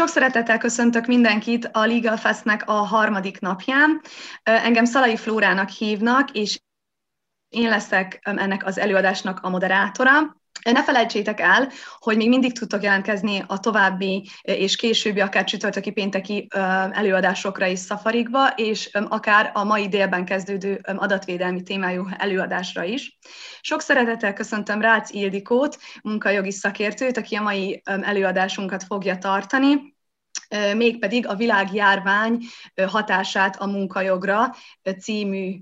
Sok szeretettel köszöntök mindenkit a Legal Festnek a harmadik napján. Engem Szalai Flórának hívnak, és én leszek ennek az előadásnak a moderátora. Ne felejtsétek el, hogy még mindig tudtok jelentkezni a további és későbbi, akár csütörtöki pénteki előadásokra is szafarikba, és akár a mai délben kezdődő adatvédelmi témájú előadásra is. Sok szeretettel köszöntöm Rácz Ildikót, munkajogi szakértőt, aki a mai előadásunkat fogja tartani mégpedig a világjárvány hatását a munkajogra című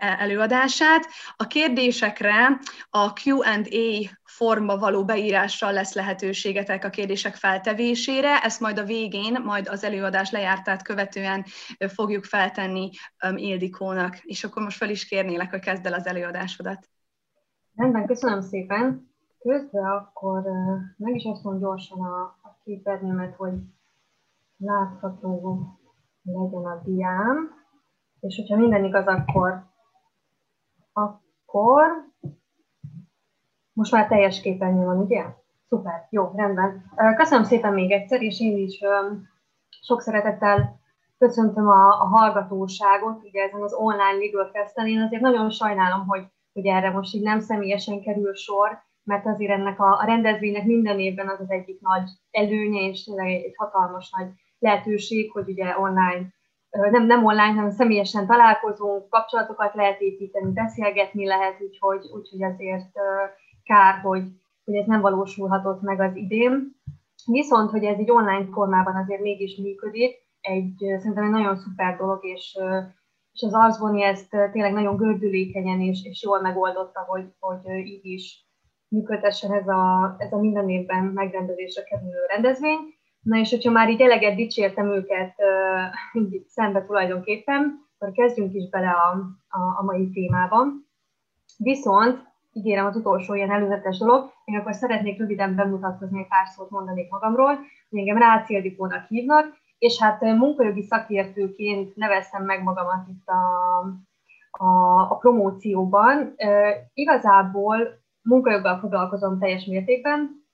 előadását. A kérdésekre a Q&A forma való beírással lesz lehetőségetek a kérdések feltevésére, ezt majd a végén, majd az előadás lejártát követően fogjuk feltenni Ildikónak. És akkor most fel is kérnélek, hogy kezd el az előadásodat. Rendben, köszönöm szépen. Közben akkor meg is osztom gyorsan a, a képernyőmet, hogy látható legyen a diám. És hogyha minden igaz, akkor, akkor most már teljes képernyő van, ugye? Szuper, jó, rendben. Köszönöm szépen még egyszer, és én is sok szeretettel köszöntöm a, a hallgatóságot, ugye ezen az online Legal Festen. Én azért nagyon sajnálom, hogy, hogy erre most így nem személyesen kerül sor, mert azért ennek a, a rendezvénynek minden évben az az egyik nagy előnye, és tényleg egy hatalmas nagy lehetőség, hogy ugye online nem, nem online, hanem személyesen találkozunk, kapcsolatokat lehet építeni, beszélgetni lehet, úgyhogy, úgyhogy azért kár, hogy, hogy ez nem valósulhatott meg az idén. Viszont, hogy ez egy online formában azért mégis működik, egy szerintem egy nagyon szuper dolog, és, és az Arzboni ezt tényleg nagyon gördülékenyen és, és jól megoldotta, hogy, hogy így is működtessen ez a, ez a minden évben megrendezésre kerülő rendezvény. Na és hogyha már így eleget dicsértem őket uh, szembe tulajdonképpen, akkor kezdjünk is bele a, a, a mai témában. Viszont ígérem az utolsó ilyen előzetes dolog, én akkor szeretnék röviden bemutatkozni, egy pár szót mondanék magamról, hogy engem Rácz Ildikónak hívnak, és hát munkajogi szakértőként neveztem meg magamat itt a, a, a promócióban. E, igazából munkajoggal foglalkozom teljes mértékben,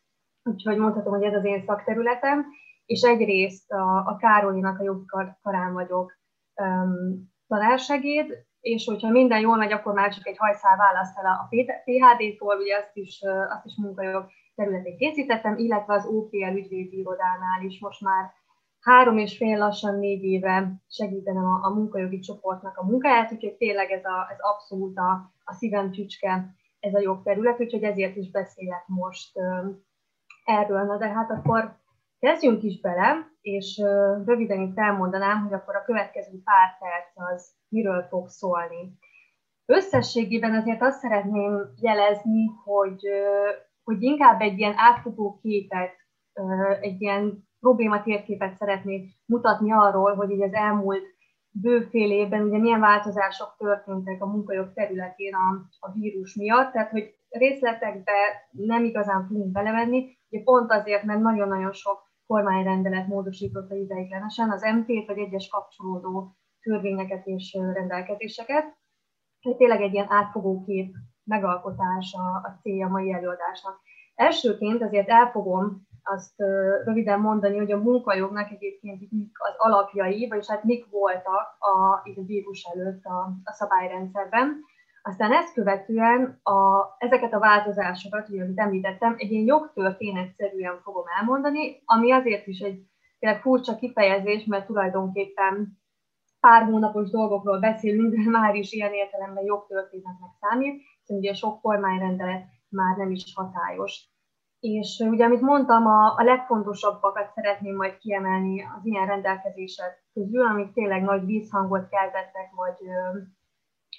úgyhogy mondhatom, hogy ez az én szakterületem, és egyrészt a, a Károlinak a jogi karán vagyok um, tanársegéd, és hogyha minden jól megy, akkor már csak egy hajszál választ el a PHD-tól, ugye azt is, azt is munkajog területén készítettem, illetve az OPL ügyvédi irodánál is most már három és fél lassan négy éve segítenem a, a munkajogi csoportnak a munkáját, úgyhogy tényleg ez, a, ez abszolút a, a szívem csücske ez a jogterület, úgyhogy ezért is beszélek most erről. Na de hát akkor kezdjünk is bele, és röviden itt elmondanám, hogy akkor a következő pár perc az miről fog szólni. Összességében azért azt szeretném jelezni, hogy, hogy inkább egy ilyen átfogó képet, egy ilyen probléma térképet szeretnék mutatni arról, hogy így az elmúlt bőfél évben ugye milyen változások történtek a munkajog területén a, a vírus miatt, tehát hogy részletekbe nem igazán tudunk belemenni, ugye pont azért, mert nagyon-nagyon sok kormányrendelet módosította ideiglenesen az MT-t, vagy egyes kapcsolódó törvényeket és rendelkezéseket. Tehát tényleg egy ilyen átfogó kép megalkotása a célja a mai előadásnak. Elsőként azért elfogom azt röviden mondani, hogy a munkajognak egyébként mik az alapjai, vagyis hát mik voltak a, a vírus előtt a, a szabályrendszerben. Aztán ezt követően a, ezeket a változásokat, ugye, amit említettem, egy ilyen jogtörténetszerűen fogom elmondani, ami azért is egy tényleg furcsa kifejezés, mert tulajdonképpen pár hónapos dolgokról beszélünk, de már is ilyen értelemben jogtörténetnek számít, hiszen ugye sok kormányrendelet már nem is hatályos. És ugye, amit mondtam, a, a legfontosabbakat szeretném majd kiemelni az ilyen rendelkezések közül, amik tényleg nagy vízhangot keltettek, vagy,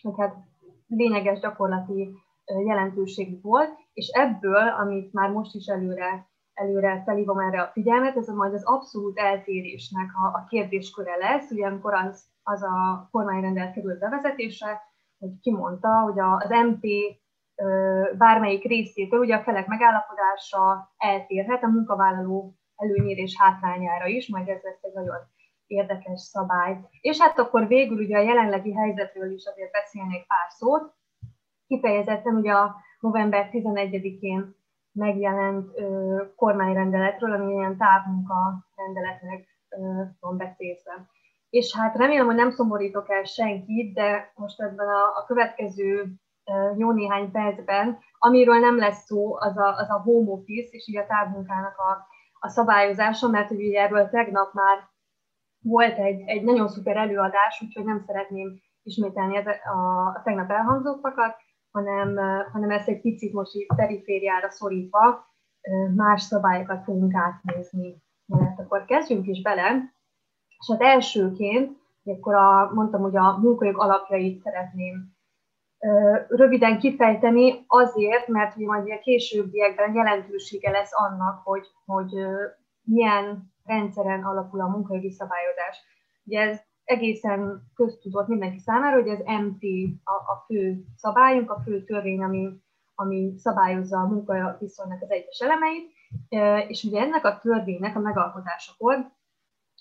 vagy hát lényeges gyakorlati jelentőségük volt, és ebből, amit már most is előre, előre felhívom erre a figyelmet, ez majd az abszolút eltérésnek a, a kérdésköre lesz, ugye amikor az, az a kormányrendelet került bevezetésre, hogy kimondta, hogy az MP bármelyik részétől, ugye a felek megállapodása eltérhet a munkavállaló előnyére és hátrányára is, majd ez lesz egy nagyon érdekes szabály. És hát akkor végül ugye a jelenlegi helyzetről is azért beszélnék pár szót. Kifejezetten ugye a november 11-én megjelent ö, kormányrendeletről, ami ilyen távmunka rendeletnek ö, van becézve. És hát remélem, hogy nem szomorítok el senkit, de most ebben a, a következő jó néhány percben, amiről nem lesz szó, az a, az a home office, és így a távmunkának a, a szabályozása, mert ugye erről tegnap már volt egy, egy nagyon szuper előadás, úgyhogy nem szeretném ismételni a, a tegnap elhangzottakat, hanem, hanem ezt egy picit most így perifériára szorítva más szabályokat fogunk átnézni. Mert akkor kezdjünk is bele, és hát elsőként, akkor a, mondtam, hogy a munkajog alapjait szeretném röviden kifejteni azért, mert ugye majd a későbbiekben jelentősége lesz annak, hogy, hogy milyen rendszeren alapul a munkajogi szabályozás. Ugye ez egészen köztudott mindenki számára, hogy az MT a, a fő szabályunk, a fő törvény, ami, ami szabályozza a munkaviszonynak az egyes elemeit, és ugye ennek a törvénynek a megalkotásakor,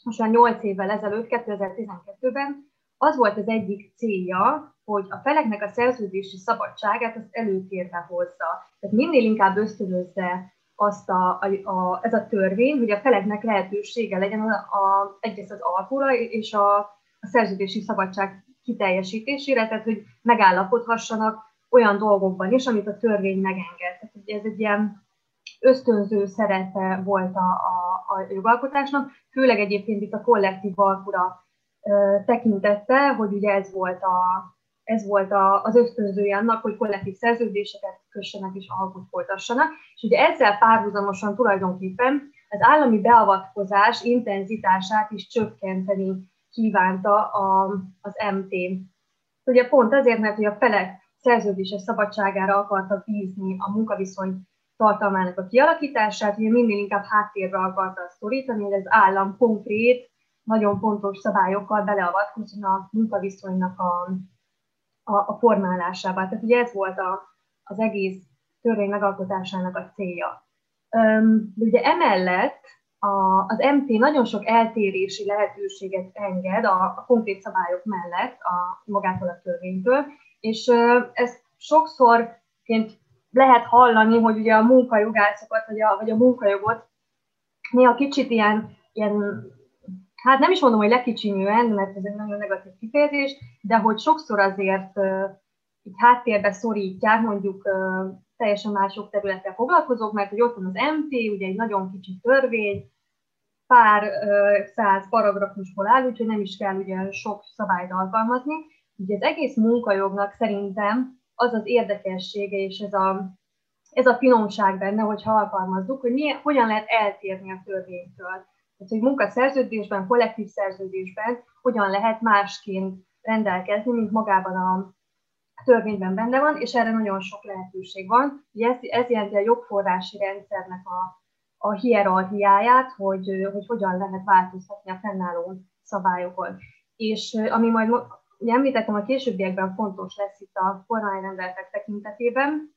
most már 8 évvel ezelőtt, 2012-ben az volt az egyik célja, hogy a feleknek a szerződési szabadságát az előtérbe hozza. Tehát minél inkább ösztönözze azt a, a, a, ez a törvény, hogy a feleknek lehetősége legyen a, a, egyrészt az alkura és a, a szerződési szabadság kiteljesítésére, tehát hogy megállapodhassanak olyan dolgokban is, amit a törvény megenged. Tehát ugye ez egy ilyen ösztönző szerepe volt a, a, a jogalkotásnak, főleg egyébként itt a kollektív alkura tekintette, hogy ugye ez volt, a, ez volt a, az ösztönzője annak, hogy kollektív szerződéseket kössenek és alkot folytassanak. És ugye ezzel párhuzamosan tulajdonképpen az állami beavatkozás intenzitását is csökkenteni kívánta a, az MT. Ugye pont azért, mert hogy a felek szerződéses szabadságára akarta bízni a munkaviszony tartalmának a kialakítását, ugye minél inkább háttérbe akarta szorítani, hogy az állam konkrét nagyon pontos szabályokkal beleavatkozni a munkaviszonynak a, a, a formálásába. Tehát ugye ez volt a, az egész törvény megalkotásának a célja. De ugye emellett a, az MT nagyon sok eltérési lehetőséget enged a, a konkrét szabályok mellett a magától a törvénytől, és ezt sokszorként lehet hallani, hogy ugye a munkajogászokat, vagy a, vagy a munkajogot néha kicsit ilyen, ilyen hát nem is mondom, hogy lekicsinyűen, mert ez egy nagyon negatív kifejezés, de hogy sokszor azért így háttérbe szorítják, mondjuk teljesen mások területtel foglalkozók, mert hogy ott van az MT, ugye egy nagyon kicsi törvény, pár száz paragrafusból áll, úgyhogy nem is kell ugye sok szabályt alkalmazni. Ugye az egész munkajognak szerintem az az érdekessége, és ez a, ez a finomság benne, hogyha alkalmazzuk, hogy milyen, hogyan lehet eltérni a törvénytől. Tehát, hogy munkaszerződésben, kollektív szerződésben hogyan lehet másként rendelkezni, mint magában a törvényben benne van, és erre nagyon sok lehetőség van. Ez, ez jelenti a jogforrási rendszernek a, a hierarchiáját, hogy, hogy hogyan lehet változtatni a fennálló szabályokon. És ami majd említettem, a későbbiekben fontos lesz itt a kormányrendeletek tekintetében,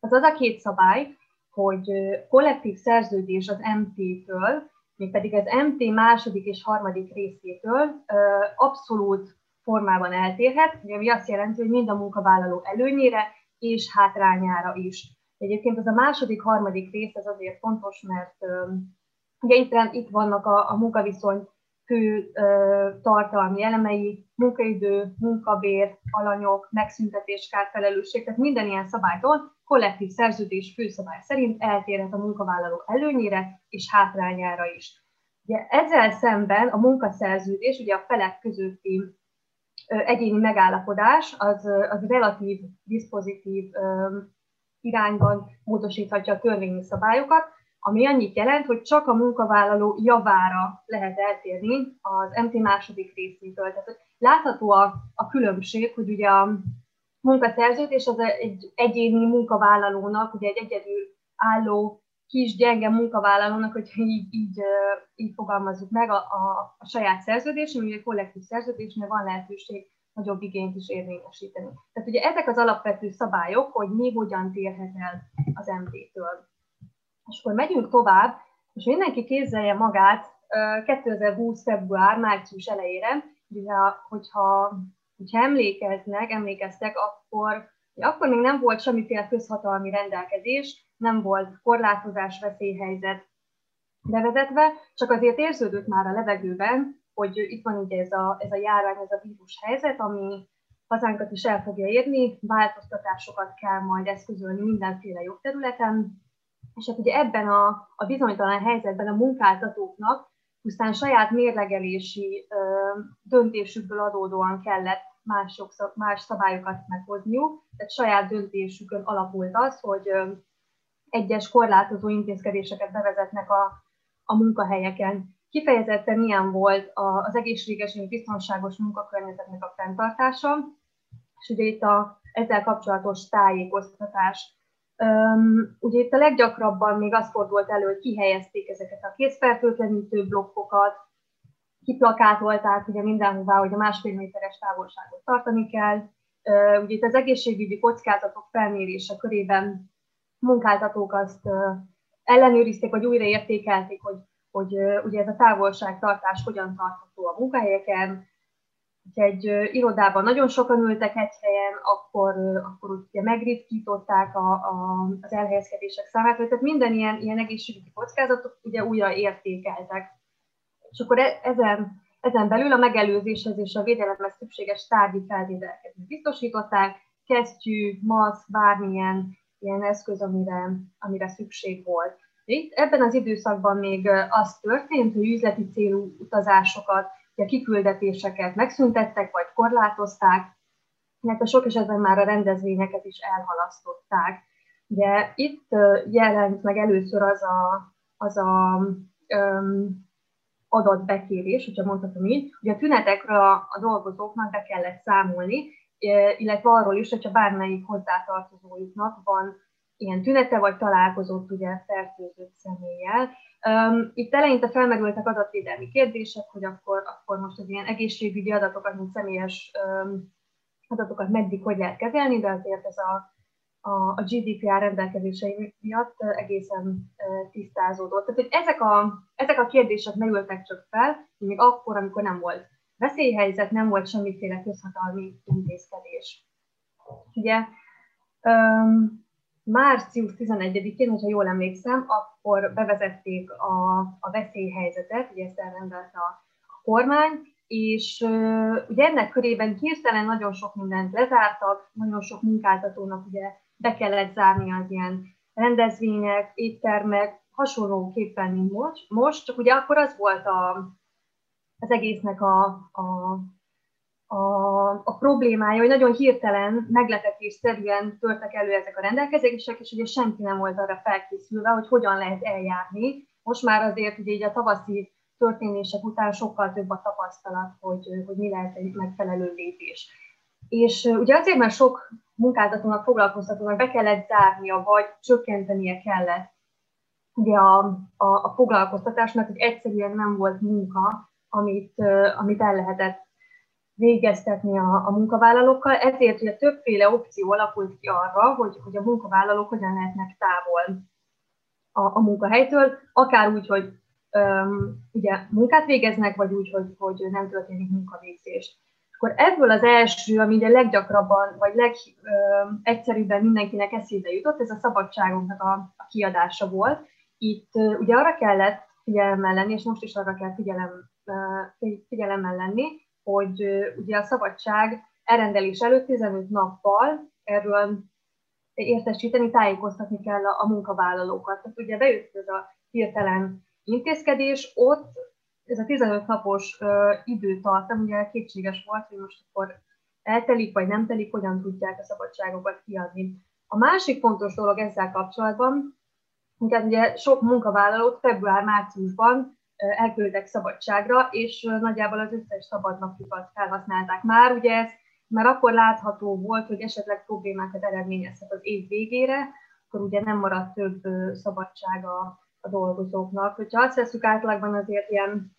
az az a két szabály, hogy kollektív szerződés az MT-től mégpedig az MT második és harmadik részétől abszolút formában eltérhet, ami azt jelenti, hogy mind a munkavállaló előnyére és hátrányára is. Egyébként ez a második, harmadik rész ez azért fontos, mert ugye itt, itt vannak a, a munkaviszony fő ö, tartalmi elemei, munkaidő, munkabér, alanyok, megszüntetés, kárfelelősség, tehát minden ilyen szabálytól kollektív szerződés főszabály szerint eltérhet a munkavállaló előnyére és hátrányára is. Ugye ezzel szemben a munkaszerződés, ugye a felek közötti egyéni megállapodás, az, az relatív, diszpozitív irányban módosíthatja a törvényi szabályokat, ami annyit jelent, hogy csak a munkavállaló javára lehet eltérni az MT második részétől. Tehát látható a, a különbség, hogy ugye a munkaszerződés az egy egyéni munkavállalónak, ugye egy egyedül álló kis gyenge munkavállalónak, hogyha így, így, így fogalmazzuk meg a, a, a saját szerződés, ami egy kollektív szerződésnél van lehetőség nagyobb igényt is érvényesíteni. Tehát ugye ezek az alapvető szabályok, hogy mi hogyan térhet el az MT-től. És akkor megyünk tovább, és mindenki képzelje magát 2020. február, március elejére, hogyha, hogyha emlékeznek, emlékeztek, akkor, akkor még nem volt semmiféle közhatalmi rendelkezés, nem volt korlátozás, veszélyhelyzet bevezetve, csak azért érződött már a levegőben, hogy itt van ugye ez a, ez a járvány, ez a vírus helyzet, ami hazánkat is el fogja érni, változtatásokat kell majd eszközölni mindenféle jogterületen, és hát ugye ebben a, a bizonytalan helyzetben a munkáltatóknak pusztán saját mérlegelési ö, döntésükből adódóan kellett más, jogszab, más szabályokat meghozniuk, tehát saját döntésükön alapult az, hogy ö, egyes korlátozó intézkedéseket bevezetnek a, a munkahelyeken. Kifejezetten ilyen volt az egészséges és biztonságos munkakörnyezetnek a fenntartása, és ugye itt a ezzel kapcsolatos tájékoztatás. Um, ugye itt a leggyakrabban még az fordult elő, hogy kihelyezték ezeket a készfertőtlenítő blokkokat, kiplakátolták ugye mindenhová, hogy a másfél méteres távolságot tartani kell. Uh, ugye itt az egészségügyi kockázatok felmérése körében munkáltatók azt uh, ellenőrizték, vagy újraértékelték, hogy, hogy uh, ugye ez a távolságtartás hogyan tartható a munkahelyeken, egy irodában nagyon sokan ültek egy helyen, akkor, akkor ugye megritkították a, a, az elhelyezkedések számát, tehát minden ilyen, ilyen egészségügyi kockázatot ugye újra értékeltek. És akkor e, ezen, ezen belül a megelőzéshez és a védelemhez szükséges tárgyi feltételeket biztosították, kesztyű, maszk, bármilyen ilyen eszköz, amire, amire szükség volt. Itt ebben az időszakban még az történt, hogy üzleti célú utazásokat a kiküldetéseket megszüntettek, vagy korlátozták, illetve sok esetben már a rendezvényeket is elhalasztották. Ugye itt jelent meg először az a, az a um, adatbekérés, hogyha mondhatom így, hogy a tünetekről a, a dolgozóknak be kellett számolni, illetve arról is, hogyha bármelyik hozzátartozójuknak van ilyen tünete, vagy találkozott ugye fertőzött személlyel, itt eleinte felmerültek adatvédelmi kérdések, hogy akkor, akkor most az ilyen egészségügyi adatokat, mint személyes adatokat meddig hogy lehet kezelni, de azért ez a, a, a GDPR rendelkezései miatt egészen tisztázódott. Tehát, hogy ezek a, ezek a kérdések merültek csak fel, még akkor, amikor nem volt veszélyhelyzet, nem volt semmiféle közhatalmi intézkedés. Ugye, um, március 11-én, hogyha jól emlékszem, akkor bevezették a, a veszélyhelyzetet, ugye ezt elrendelte a, a kormány, és ugye ennek körében hirtelen nagyon sok mindent lezártak, nagyon sok munkáltatónak ugye be kellett zárni az ilyen rendezvények, éttermek, hasonlóképpen, mint most, most, csak ugye akkor az volt a, az egésznek a, a a, a problémája, hogy nagyon hirtelen, meglepetésszerűen törtek elő ezek a rendelkezések, és ugye senki nem volt arra felkészülve, hogy hogyan lehet eljárni. Most már azért ugye így a tavaszi történések után sokkal több a tapasztalat, hogy, hogy mi lehet egy megfelelő lépés. És ugye azért, mert sok munkáltatónak, foglalkoztatónak be kellett zárnia, vagy csökkentenie kellett ugye a, a, a foglalkoztatásnak, hogy egyszerűen nem volt munka, amit, amit el lehetett végeztetni a, a munkavállalókkal, ezért ugye többféle opció alakult ki arra, hogy, hogy a munkavállalók hogyan lehetnek távol a, a munkahelytől, akár úgy, hogy öm, ugye munkát végeznek, vagy úgy, hogy, hogy nem történik munkavégzés. Akkor ebből az első, ami ugye leggyakrabban, vagy legegyszerűbben mindenkinek eszébe jutott, ez a szabadságunknak a, a kiadása volt. Itt ugye arra kellett figyelemmel lenni, és most is arra kell figyelem, figyelemmel lenni, hogy ugye a szabadság elrendelés előtt 15 nappal erről értesíteni, tájékoztatni kell a, a munkavállalókat. Tehát ugye bejött ez a hirtelen intézkedés, ott ez a 15 napos uh, időtartam, ugye kétséges volt, hogy most akkor eltelik vagy nem telik, hogyan tudják a szabadságokat kiadni. A másik fontos dolog ezzel kapcsolatban, hogy hát ugye sok munkavállalót február-márciusban elküldtek szabadságra, és nagyjából az összes szabadnapjukat felhasználták már. Ugye ez már akkor látható volt, hogy esetleg problémákat eredményezhet az év végére, akkor ugye nem maradt több szabadság a, a dolgozóknak. Hogyha azt veszük átlagban azért ilyen,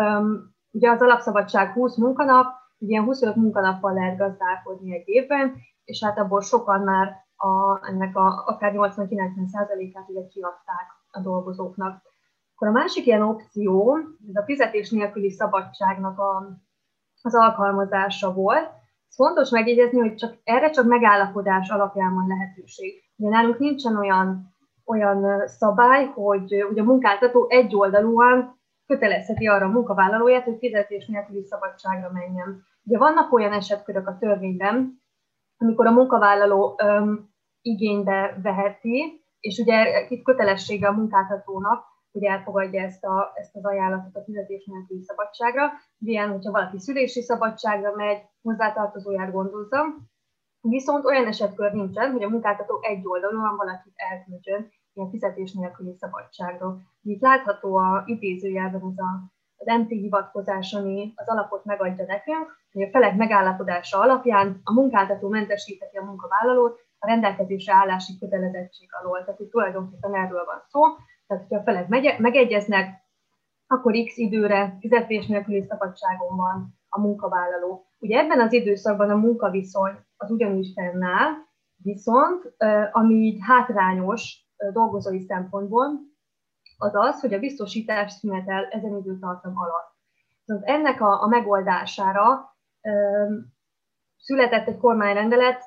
um, ugye az alapszabadság 20 munkanap, ilyen 25 munkanappal lehet gazdálkodni egy évben, és hát abból sokan már a, ennek a, akár 80-90%-át ugye kiadták a dolgozóknak. Akkor a másik ilyen opció, ez a fizetés nélküli szabadságnak a, az alkalmazása volt. Ez fontos megjegyezni, hogy csak, erre csak megállapodás alapján van lehetőség. Ugye nálunk nincsen olyan, olyan szabály, hogy, hogy a munkáltató egyoldalúan kötelezheti arra a munkavállalóját, hogy fizetés nélküli szabadságra menjen. Ugye vannak olyan esetkörök a törvényben, amikor a munkavállaló öm, igénybe veheti, és ugye itt kötelessége a munkáltatónak, hogy elfogadja ezt, a, ezt az ajánlatot a fizetés nélküli szabadságra. Ilyen, hogyha valaki szülési szabadságra megy, hozzátartozóját gondozza. Viszont olyan esetkör nincsen, hogy a munkáltató egy oldalon valakit elküldjön ilyen fizetés nélküli szabadságra. Itt látható a idézőjelben az a, az MT hivatkozás, ami az alapot megadja nekünk, hogy a felek megállapodása alapján a munkáltató mentesítheti a munkavállalót a rendelkezésre állási kötelezettség alól. Tehát itt tulajdonképpen erről van szó. Tehát, hogyha a felek megegyeznek, akkor x időre fizetés nélküli szabadságon van a munkavállaló. Ugye ebben az időszakban a munkaviszony az ugyanúgy fennáll, viszont ami így hátrányos dolgozói szempontból, az az, hogy a biztosítás szünetel ezen időtartam alatt. Szóval ennek a, a megoldására született egy kormányrendelet,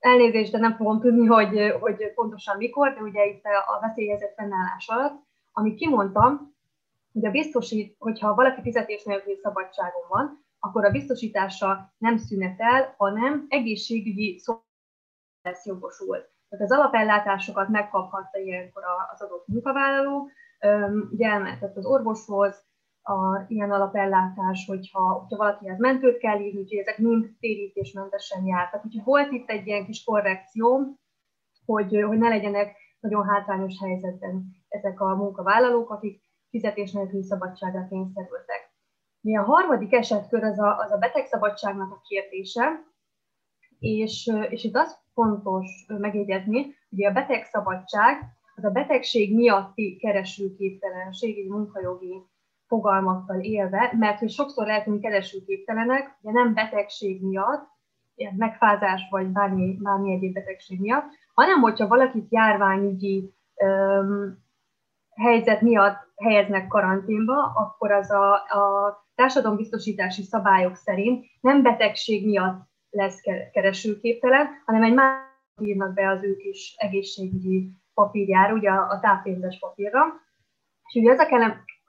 elnézést, de nem fogom tudni, hogy, hogy pontosan mikor, de ugye itt a veszélyhelyzet fennállás alatt, ami kimondtam, hogy a biztosít, hogyha valaki fizetés nélküli szabadságon van, akkor a biztosítása nem szünetel, hanem egészségügyi szolgáltatás lesz jogosult. Tehát az alapellátásokat megkaphatta ilyenkor az adott munkavállaló, ugye elmehetett az orvoshoz, a, ilyen alapellátás, hogyha, hogyha valakihez mentőt kell írni, úgyhogy ezek mind térítésmentesen jártak. Úgyhogy volt itt egy ilyen kis korrekció, hogy, hogy ne legyenek nagyon hátrányos helyzetben ezek a munkavállalók, akik fizetés nélküli szabadságra kényszerültek. A harmadik esetkör az a, az a betegszabadságnak a kérdése, és, és itt az fontos megjegyezni, hogy a betegszabadság az a betegség miatti keresőképtelenség, egy munkajogi fogalmakkal élve, mert hogy sokszor lehetünk keresőképtelenek, ugye nem betegség miatt, megfázás vagy bármi, bármi egyéb betegség miatt, hanem hogyha valakit járványügyi öm, helyzet miatt helyeznek karanténba, akkor az a, a társadalombiztosítási szabályok szerint nem betegség miatt lesz keresőképtelen, hanem egy más írnak be az ők is egészségügyi papírjára, ugye a, távpénzes papírra. És ugye ez a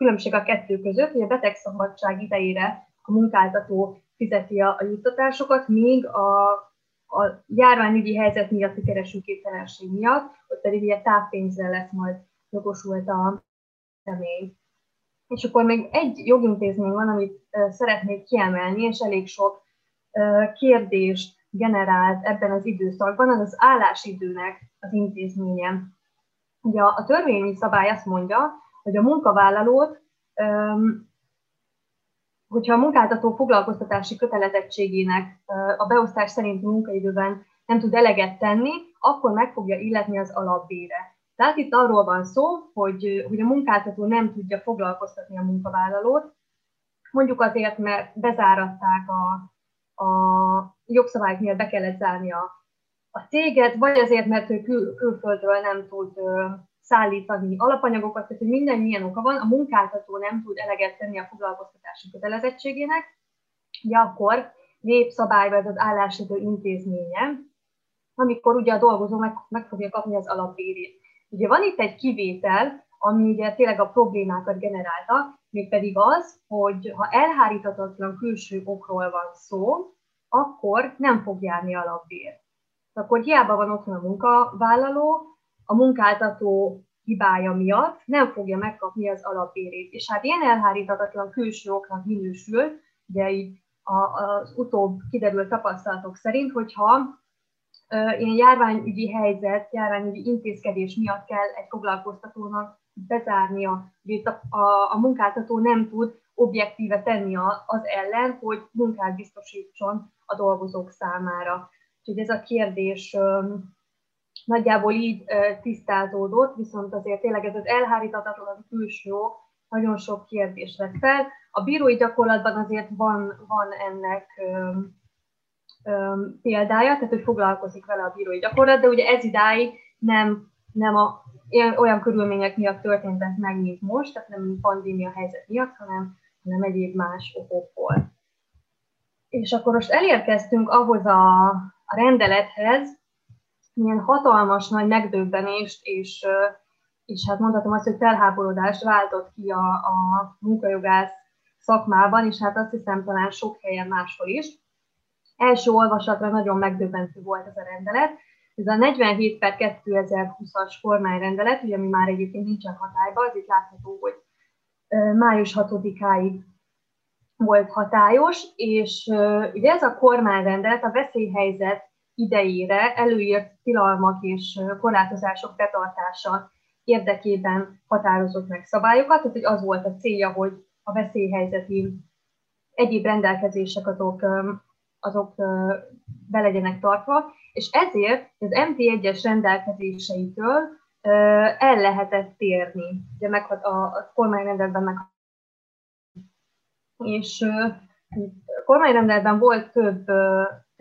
különbség a kettő között, hogy a betegszabadság idejére a munkáltató fizeti a, a juttatásokat, míg a, a járványügyi helyzet miatti keresőképtelenség miatt, ott pedig ugye távpénzre lesz majd jogosult a személy. És akkor még egy jogintézmény van, amit szeretnék kiemelni, és elég sok kérdést generált ebben az időszakban, az az állásidőnek az intézménye. Ugye a törvényi szabály azt mondja, hogy a munkavállalót, hogyha a munkáltató foglalkoztatási kötelezettségének a beosztás szerinti munkaidőben nem tud eleget tenni, akkor meg fogja illetni az alapbére. Tehát itt arról van szó, hogy, hogy a munkáltató nem tudja foglalkoztatni a munkavállalót, mondjuk azért, mert bezáratták a, a jogszabályok miatt be kellett zárni a, a céget, vagy azért, mert ő kül, külföldről nem tud szállítani alapanyagokat, tehát hogy minden milyen oka van, a munkáltató nem tud eleget tenni a foglalkoztatási kötelezettségének, ugye akkor népszabályba ez az állásidő intézménye, amikor ugye a dolgozó meg, meg fogja kapni az alapbérét. Ugye van itt egy kivétel, ami ugye tényleg a problémákat generálta, mégpedig az, hogy ha elhárítatatlan külső okról van szó, akkor nem fog járni alapbér. Akkor hiába van otthon a munkavállaló, a munkáltató hibája miatt nem fogja megkapni az alapbérét. És hát ilyen elhárítatatlan külső oknak minősül, ugye így az utóbb kiderült tapasztalatok szerint, hogyha ilyen járványügyi helyzet, járványügyi intézkedés miatt kell egy foglalkoztatónak bezárnia, a, a, a munkáltató nem tud objektíve tenni az ellen, hogy munkát biztosítson a dolgozók számára. Úgyhogy ez a kérdés nagyjából így tisztázódott, viszont azért tényleg ez az elhárítatatlan az külső nagyon sok kérdés vett fel. A bírói gyakorlatban azért van, van ennek példája, tehát hogy foglalkozik vele a bírói gyakorlat, de ugye ez idáig nem, nem a olyan körülmények miatt történtek meg, mint most, tehát nem pandémia helyzet miatt, hanem, hanem egyéb más okokból. És akkor most elérkeztünk ahhoz a, a rendelethez, ilyen hatalmas nagy megdöbbenést, és, és hát mondhatom azt, hogy felháborodást váltott ki a, a munkajogász szakmában, és hát azt hiszem talán sok helyen máshol is. Első olvasatra nagyon megdöbbentő volt ez a rendelet. Ez a 47 per 2020-as kormányrendelet, ugye ami már egyébként nincsen hatályban, az itt látható, hogy május 6-áig volt hatályos, és ugye ez a kormányrendelet a veszélyhelyzet idejére előírt tilalmak és korlátozások betartása érdekében határozott meg szabályokat, tehát hogy az volt a célja, hogy a veszélyhelyzeti egyéb rendelkezések azok, azok be legyenek tartva, és ezért az MT1-es rendelkezéseitől el lehetett térni, ugye meg a, a kormányrendeletben meg és a kormányrendeletben volt több,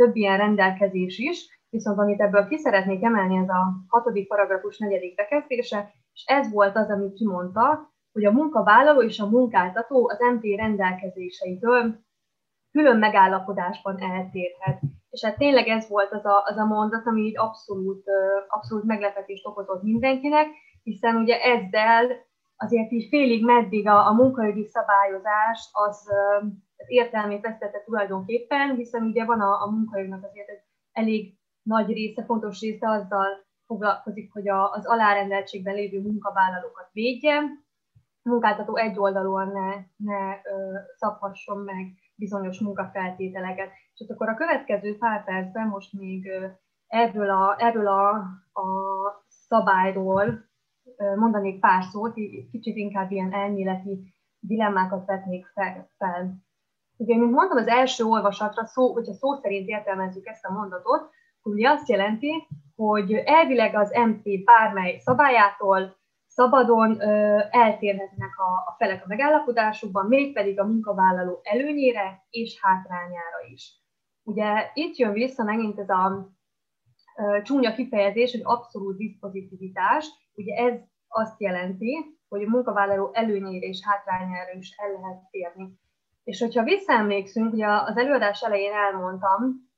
több ilyen rendelkezés is, viszont amit ebből ki szeretnék emelni, ez a hatodik paragrafus negyedik bekezdése, és ez volt az, ami kimondta, hogy a munkavállaló és a munkáltató az MT rendelkezéseitől külön megállapodásban eltérhet. És hát tényleg ez volt az a, az a mondat, ami így abszolút, abszolút meglepetést okozott mindenkinek, hiszen ugye ezzel azért így félig meddig a, a munkajogi szabályozás az értelmét vesztette tulajdonképpen, hiszen ugye van a, a munkajognak azért egy elég nagy része, fontos része azzal foglalkozik, hogy a, az alárendeltségben lévő munkavállalókat védje, a munkáltató egyoldalúan ne, ne ö, szabhasson meg bizonyos munkafeltételeket. És akkor a következő pár percben most még ö, erről a, erről a, a szabályról mondanék pár szót, kicsit inkább ilyen elméleti dilemmákat vetnék fel. Ugye, mint mondtam, az első olvasatra, szó, hogyha szó szerint értelmezzük ezt a mondatot, ugye azt jelenti, hogy elvileg az MT bármely szabályától szabadon ö, eltérhetnek a, a felek a megállapodásukban, mégpedig a munkavállaló előnyére és hátrányára is. Ugye itt jön vissza megint ez a ö, csúnya kifejezés, hogy abszolút diszpozitivitás. Ugye ez azt jelenti, hogy a munkavállaló előnyére és hátrányára is el lehet térni. És hogyha visszaemlékszünk, ugye az előadás elején elmondtam,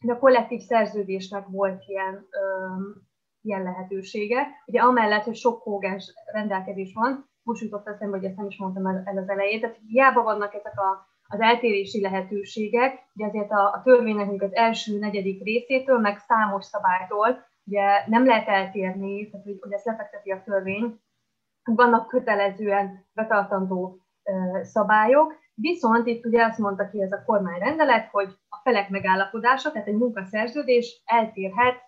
hogy a kollektív szerződésnek volt ilyen, ö, ilyen lehetősége. Ugye amellett, hogy sok kógás rendelkezés van, most jutott eszembe, hogy ezt nem is mondtam el, el az elején, tehát hiába vannak ezek a, az eltérési lehetőségek, ugye azért a, a törvénynek az első negyedik részétől, meg számos szabálytól, ugye nem lehet eltérni, tehát hogy, hogy ezt lefekteti a törvény, vannak kötelezően betartandó szabályok, viszont itt ugye azt mondta ki ez a kormányrendelet, hogy a felek megállapodása, tehát egy munkaszerződés eltérhet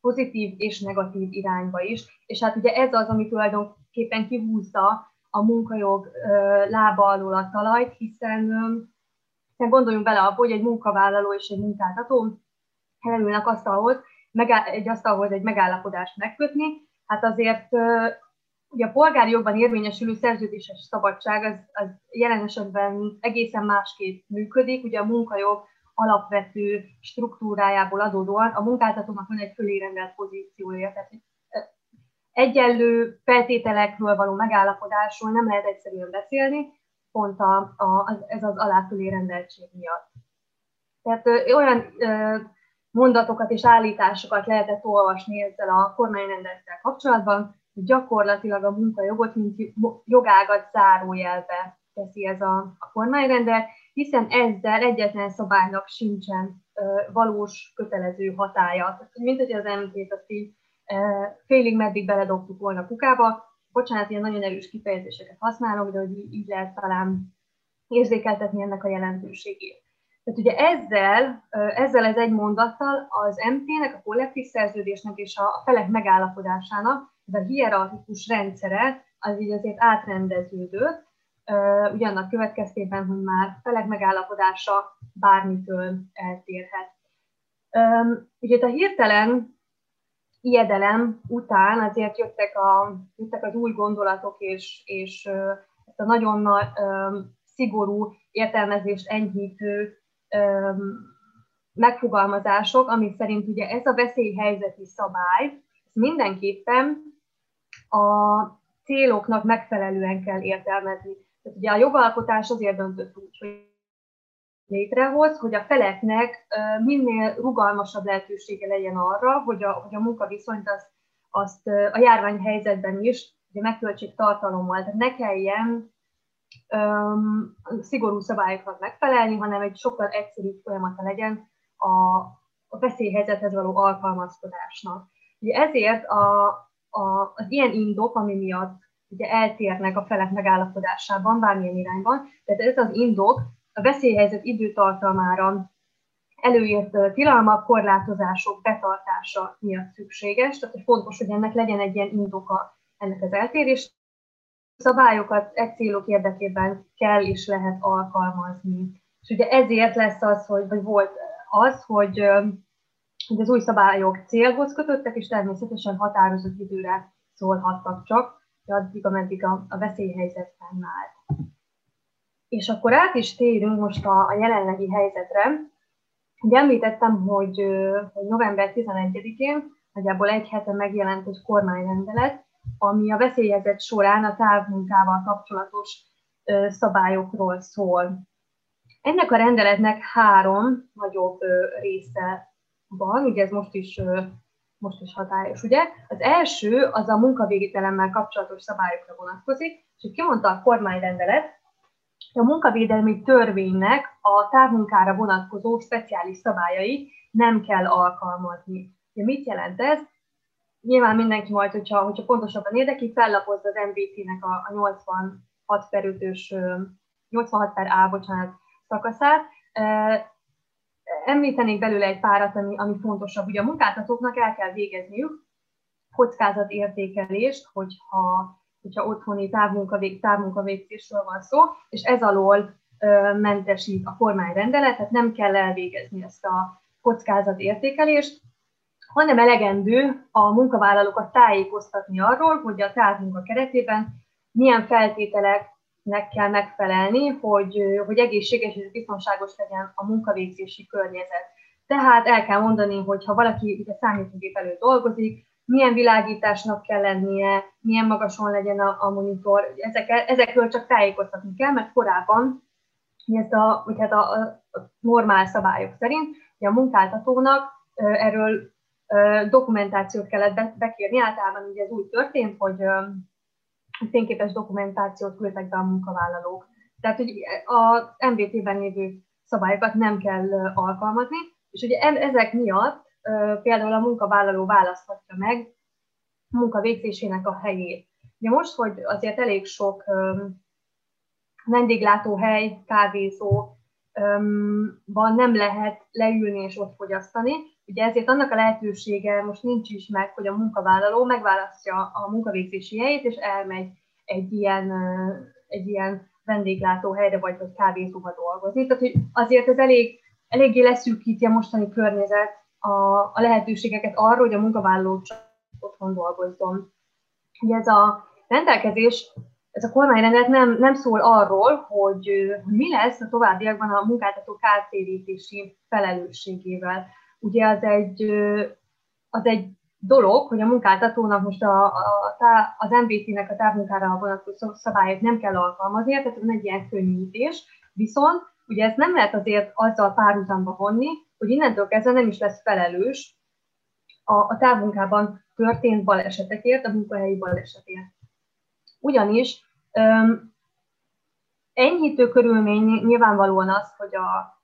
pozitív és negatív irányba is, és hát ugye ez az, ami tulajdonképpen kihúzta a munkajog lába alól a talajt, hiszen, hiszen gondoljunk bele abba, hogy egy munkavállaló és egy munkáltató elülnek asztalhoz, egy asztalhoz egy megállapodást megkötni, hát azért ugye a polgári jogban érvényesülő szerződéses szabadság az, az jelen esetben egészen másképp működik. Ugye a munkajog alapvető struktúrájából adódóan a munkáltatónak van egy fölérendelt pozíciója. Tehát egyenlő feltételekről való megállapodásról nem lehet egyszerűen beszélni, pont a, a, ez az aláfölé rendeltség miatt. Tehát ö, olyan ö, mondatokat és állításokat lehetett olvasni ezzel a kormányrendelettel kapcsolatban, gyakorlatilag a munkajogot, mint jogágat zárójelbe teszi ez a, a kormányrendelet, hiszen ezzel egyetlen szabálynak sincsen ö, valós kötelező hatája. Tehát, mint hogy az MT-t azt így ö, félig meddig beledobtuk volna kukába. Bocsánat, ilyen nagyon erős kifejezéseket használok, de hogy így, lehet talán érzékeltetni ennek a jelentőségét. Tehát ugye ezzel, ezzel ez egy mondattal az MT-nek, a kollektív szerződésnek és a felek megállapodásának ez a hierarchikus rendszere az így azért átrendeződött, ugyannak következtében, hogy már felek megállapodása bármitől eltérhet. Ugye a hirtelen ijedelem után azért jöttek, a, jöttek az új gondolatok, és, és ezt a nagyon nagy, szigorú értelmezést enyhítő megfogalmazások, amik szerint ugye ez a veszélyhelyzeti szabály, mindenképpen a céloknak megfelelően kell értelmezni. Tehát ugye a jogalkotás azért döntött úgy, hogy létrehoz, hogy a feleknek minél rugalmasabb lehetősége legyen arra, hogy a, hogy a munkaviszonyt azt, azt a járványhelyzetben is ugye megtöltsék tartalommal. Tehát ne kelljen um, szigorú szabályoknak megfelelni, hanem egy sokkal egyszerűbb folyamata legyen a, a veszélyhelyzethez való alkalmazkodásnak. Ugye ezért a, a, az ilyen indok, ami miatt ugye eltérnek a felek megállapodásában, bármilyen irányban, tehát ez az indok a veszélyhelyzet időtartamára előírt tilalmak, korlátozások betartása miatt szükséges, tehát hogy fontos, hogy ennek legyen egy ilyen indoka ennek az eltérés. Szabályokat egy célok érdekében kell és lehet alkalmazni. És ugye ezért lesz az, hogy, vagy volt az, hogy, hogy az új szabályok célhoz kötöttek, és természetesen határozott időre szólhattak csak, addig, ameddig a, a veszélyhelyzet fennállt. És akkor át is térünk most a, a jelenlegi helyzetre. Ugye említettem, hogy, hogy november 11-én nagyjából egy hete megjelent egy kormányrendelet, ami a veszélyhelyzet során a távmunkával kapcsolatos szabályokról szól. Ennek a rendeletnek három nagyobb része van, ugye ez most is, most is hatályos, ugye? Az első az a munkavégítelemmel kapcsolatos szabályokra vonatkozik, és kimondta a kormányrendelet, a munkavédelmi törvénynek a távmunkára vonatkozó speciális szabályai nem kell alkalmazni. De mit jelent ez? Nyilván mindenki majd, hogyha, hogyha pontosabban érdekli, fellapozza az MVT-nek a, a 86 per 5-ös, 86 per A, bocsánat, szakaszát. Említenék belőle egy párat, ami, ami fontosabb. Ugye a munkáltatóknak el kell végezniük kockázatértékelést, hogyha hogyha otthoni távmunkavég, távmunkavégzésről van szó, és ez alól mentesít a kormányrendelet, tehát nem kell elvégezni ezt a kockázatértékelést, hanem elegendő a munkavállalókat tájékoztatni arról, hogy a távmunka keretében milyen feltételeknek kell megfelelni, hogy, hogy egészséges és biztonságos legyen a munkavégzési környezet. Tehát el kell mondani, hogy ha valaki a számítógép előtt dolgozik, milyen világításnak kell lennie, milyen magason legyen a, a monitor, ezek, ezekről csak tájékoztatni kell, mert korábban ezt a, vagy hát a, a normál szabályok szerint hogy a munkáltatónak erről dokumentációt kellett bekérni, általában ugye ez úgy történt, hogy fényképes dokumentációt küldtek be a munkavállalók. Tehát, hogy a MVT-ben lévő szabályokat nem kell alkalmazni, és ugye ezek miatt például a munkavállaló választhatja meg a munka végzésének a helyét. Ugye most, hogy azért elég sok vendéglátóhely, kávézó van, nem lehet leülni és ott fogyasztani. Ugye ezért annak a lehetősége most nincs is meg, hogy a munkavállaló megválasztja a munkavégzési helyét, és elmegy egy ilyen, egy ilyen vendéglátóhelyre vagy, vagy kávézóba dolgozni. Tehát hogy azért ez elég, eléggé leszűkíti a mostani környezet a, a lehetőségeket arra, hogy a munkavállaló csak otthon dolgozzon. Ugye ez a rendelkezés, ez a kormányrendelet nem, nem szól arról, hogy, hogy mi lesz a továbbiakban a munkáltató kártérítési felelősségével. Ugye az egy, az egy dolog, hogy a munkáltatónak most a, a, a, az MBT-nek a távmunkára vonatkozó szabályok nem kell alkalmazni, tehát ez egy ilyen könnyítés, viszont ugye ezt nem lehet azért azzal párhuzamba vonni, hogy innentől kezdve nem is lesz felelős a, a távmunkában történt balesetekért, a munkahelyi balesetért. Ugyanis öm, enyhítő körülmény nyilvánvalóan az, hogy a,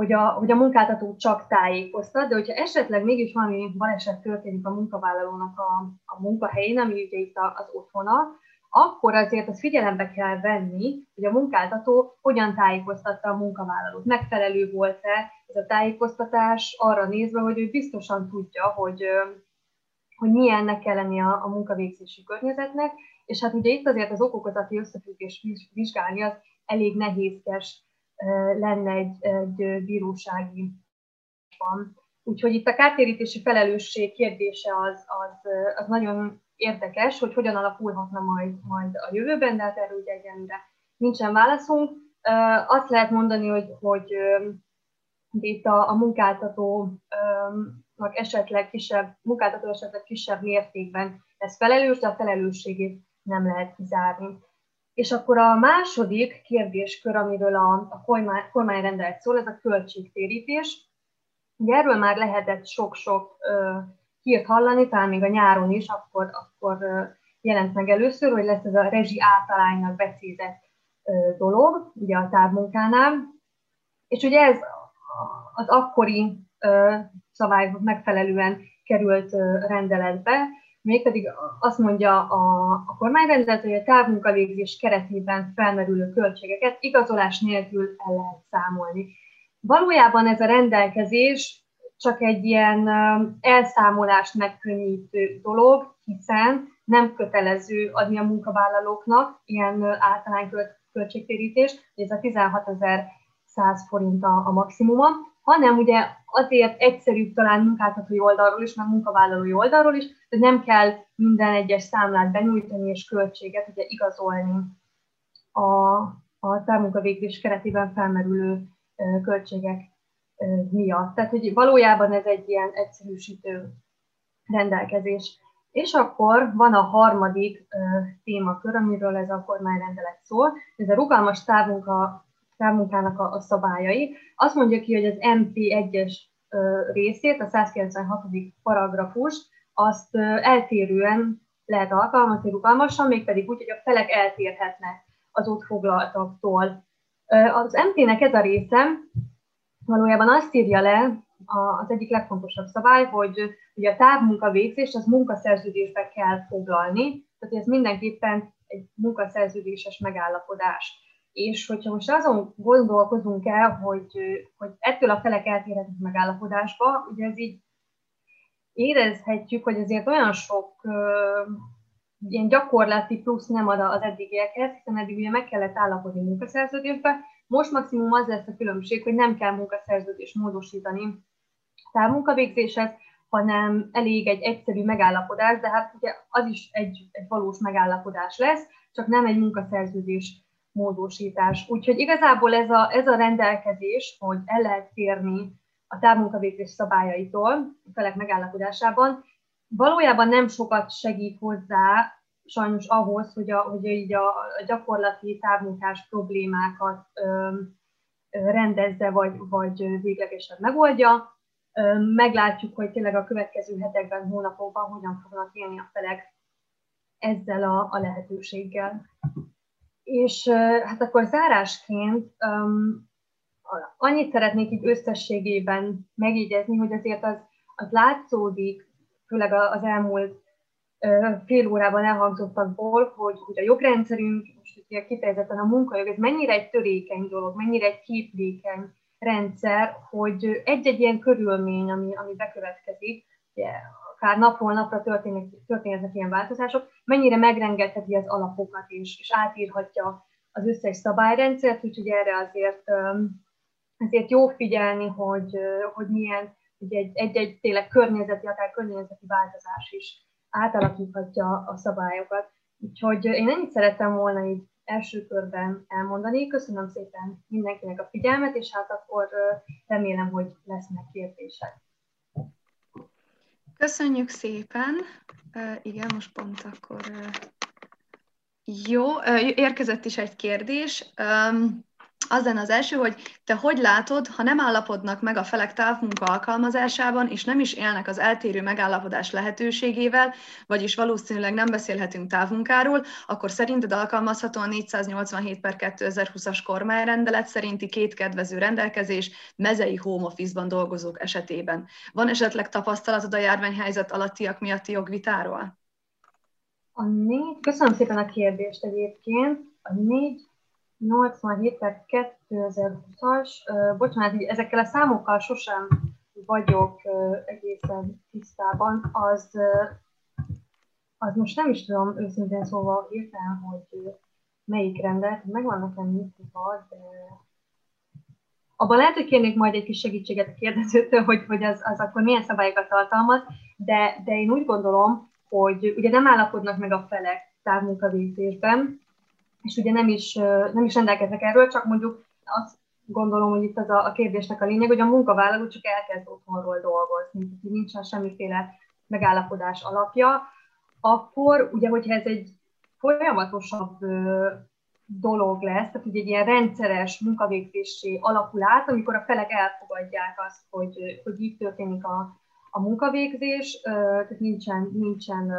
hogy a, hogy a munkáltató csak tájékoztat, de hogyha esetleg mégis valami baleset történik a munkavállalónak a, a munkahelyén, ami ugye itt az otthona, akkor azért azt figyelembe kell venni, hogy a munkáltató hogyan tájékoztatta a munkavállalót. Megfelelő volt-e ez a tájékoztatás arra nézve, hogy ő biztosan tudja, hogy, hogy milyennek kell lenni a, a munkavégzési környezetnek, és hát ugye itt azért az okokozati összefüggés vizsgálni az elég nehézkes lenne egy, egy bírósági van. Úgyhogy itt a kártérítési felelősség kérdése az, az, az nagyon érdekes, hogy hogyan alakulhatna majd, majd a jövőben, de hát erről ugye egyenlőre nincsen válaszunk. Azt lehet mondani, hogy, hogy itt a, a munkáltatónak esetleg kisebb, munkáltató esetleg kisebb mértékben lesz felelős, de a felelősségét nem lehet kizárni. És akkor a második kérdéskör, amiről a, a kormány, kormányrendelet szól, ez a költségtérítés. Ugye erről már lehetett sok-sok hírt hallani, talán még a nyáron is, akkor, akkor jelent meg először, hogy lesz ez a rezsi általánynak becézett dolog, ugye a távmunkánál. És ugye ez az akkori szabályok megfelelően került rendeletbe, mégpedig azt mondja a, a kormányrendelet, hogy a távmunkavégzés keretében felmerülő költségeket igazolás nélkül el lehet számolni. Valójában ez a rendelkezés csak egy ilyen elszámolást megkönnyítő dolog, hiszen nem kötelező adni a munkavállalóknak ilyen általány költségtérítést, ez a 16.100 forint a, a maximuma, hanem ugye azért egyszerűbb talán munkáltatói oldalról is, meg munkavállalói oldalról is, hogy nem kell minden egyes számlát benyújtani és költséget ugye igazolni a, a távmunkavégzés keretében felmerülő költségek miatt. Tehát, hogy valójában ez egy ilyen egyszerűsítő rendelkezés. És akkor van a harmadik témakör, amiről ez a kormányrendelet szól, ez a rugalmas távmunka távmunkának a, a szabályai. Azt mondja ki, hogy az MP1-es részét, a 196. paragrafus, azt eltérően lehet alkalmazni rugalmasan, mégpedig úgy, hogy a felek eltérhetnek az ott foglaltaktól. Az MP-nek ez a része valójában azt írja le, az egyik legfontosabb szabály, hogy ugye a távmunka végzést az munkaszerződésbe kell foglalni, tehát ez mindenképpen egy munkaszerződéses megállapodás. És hogyha most azon gondolkozunk el, hogy, hogy ettől a felek eltérhetnek megállapodásba, ugye ez így érezhetjük, hogy azért olyan sok ilyen gyakorlati plusz nem ad az eddigiekhez, hiszen eddig ugye meg kellett állapodni munkaszerződésbe, most maximum az lesz a különbség, hogy nem kell munkaszerződést módosítani távmunkavégzéshez, hanem elég egy egyszerű megállapodás, de hát ugye az is egy, egy valós megállapodás lesz, csak nem egy munkaszerződés módosítás. Úgyhogy igazából ez a, ez a rendelkezés, hogy el lehet térni a távmunkavégzés szabályaitól, a felek megállapodásában, valójában nem sokat segít hozzá sajnos ahhoz, hogy, a, hogy így a, a gyakorlati távmunkás problémákat ö, rendezze, vagy, vagy véglegesen megoldja. Ö, meglátjuk, hogy tényleg a következő hetekben, hónapokban hogyan fognak élni a felek ezzel a, a lehetőséggel. És hát akkor zárásként um, annyit szeretnék így összességében megjegyezni, hogy azért az, az látszódik, főleg az elmúlt fél órában elhangzottakból, hogy, hogy a jogrendszerünk, most ugye kifejezetten a munkajog, ez mennyire egy törékeny dolog, mennyire egy képlékeny rendszer, hogy egy-egy ilyen körülmény, ami, ami bekövetkezik, ugye, akár napról napra történnek, történhetnek ilyen változások, mennyire megrengetheti az alapokat is, és átírhatja az összes szabályrendszert, úgyhogy erre azért, azért jó figyelni, hogy, hogy milyen egy-egy tényleg környezeti, akár környezeti változás is átalakíthatja a szabályokat. Úgyhogy én ennyit szerettem volna így első körben elmondani. Köszönöm szépen mindenkinek a figyelmet, és hát akkor remélem, hogy lesznek kérdések. Köszönjük szépen. Igen, most pont akkor. Jó, érkezett is egy kérdés. Az lenne az első, hogy te hogy látod, ha nem állapodnak meg a felek távmunka alkalmazásában, és nem is élnek az eltérő megállapodás lehetőségével, vagyis valószínűleg nem beszélhetünk távmunkáról, akkor szerinted alkalmazható a 487 per 2020-as kormányrendelet szerinti két kedvező rendelkezés mezei home office-ban dolgozók esetében. Van esetleg tapasztalatod a járványhelyzet alattiak miatti jogvitáról? A négy, köszönöm szépen a kérdést egyébként. A négy 87 per 2020-as, bocsánat, ezekkel a számokkal sosem vagyok egészen tisztában, az, az most nem is tudom őszintén szóval hirtelen, hogy melyik rendet, megvan nekem nyitva, de abban lehet, hogy kérnék majd egy kis segítséget a kérdezőtől, hogy, hogy az, az akkor milyen szabályokat tartalmaz, de, de én úgy gondolom, hogy ugye nem állapodnak meg a felek távmunkavégzésben, és ugye nem is, nem is rendelkeznek erről, csak mondjuk azt gondolom, hogy itt az a, a kérdésnek a lényeg, hogy a munkavállaló csak elkezd otthonról dolgozni, nincsen semmiféle megállapodás alapja, akkor ugye, hogyha ez egy folyamatosabb dolog lesz, tehát hogy egy ilyen rendszeres munkavégzésé alakul át, amikor a felek elfogadják azt, hogy, hogy így történik a, a munkavégzés, tehát nincsen, nincsen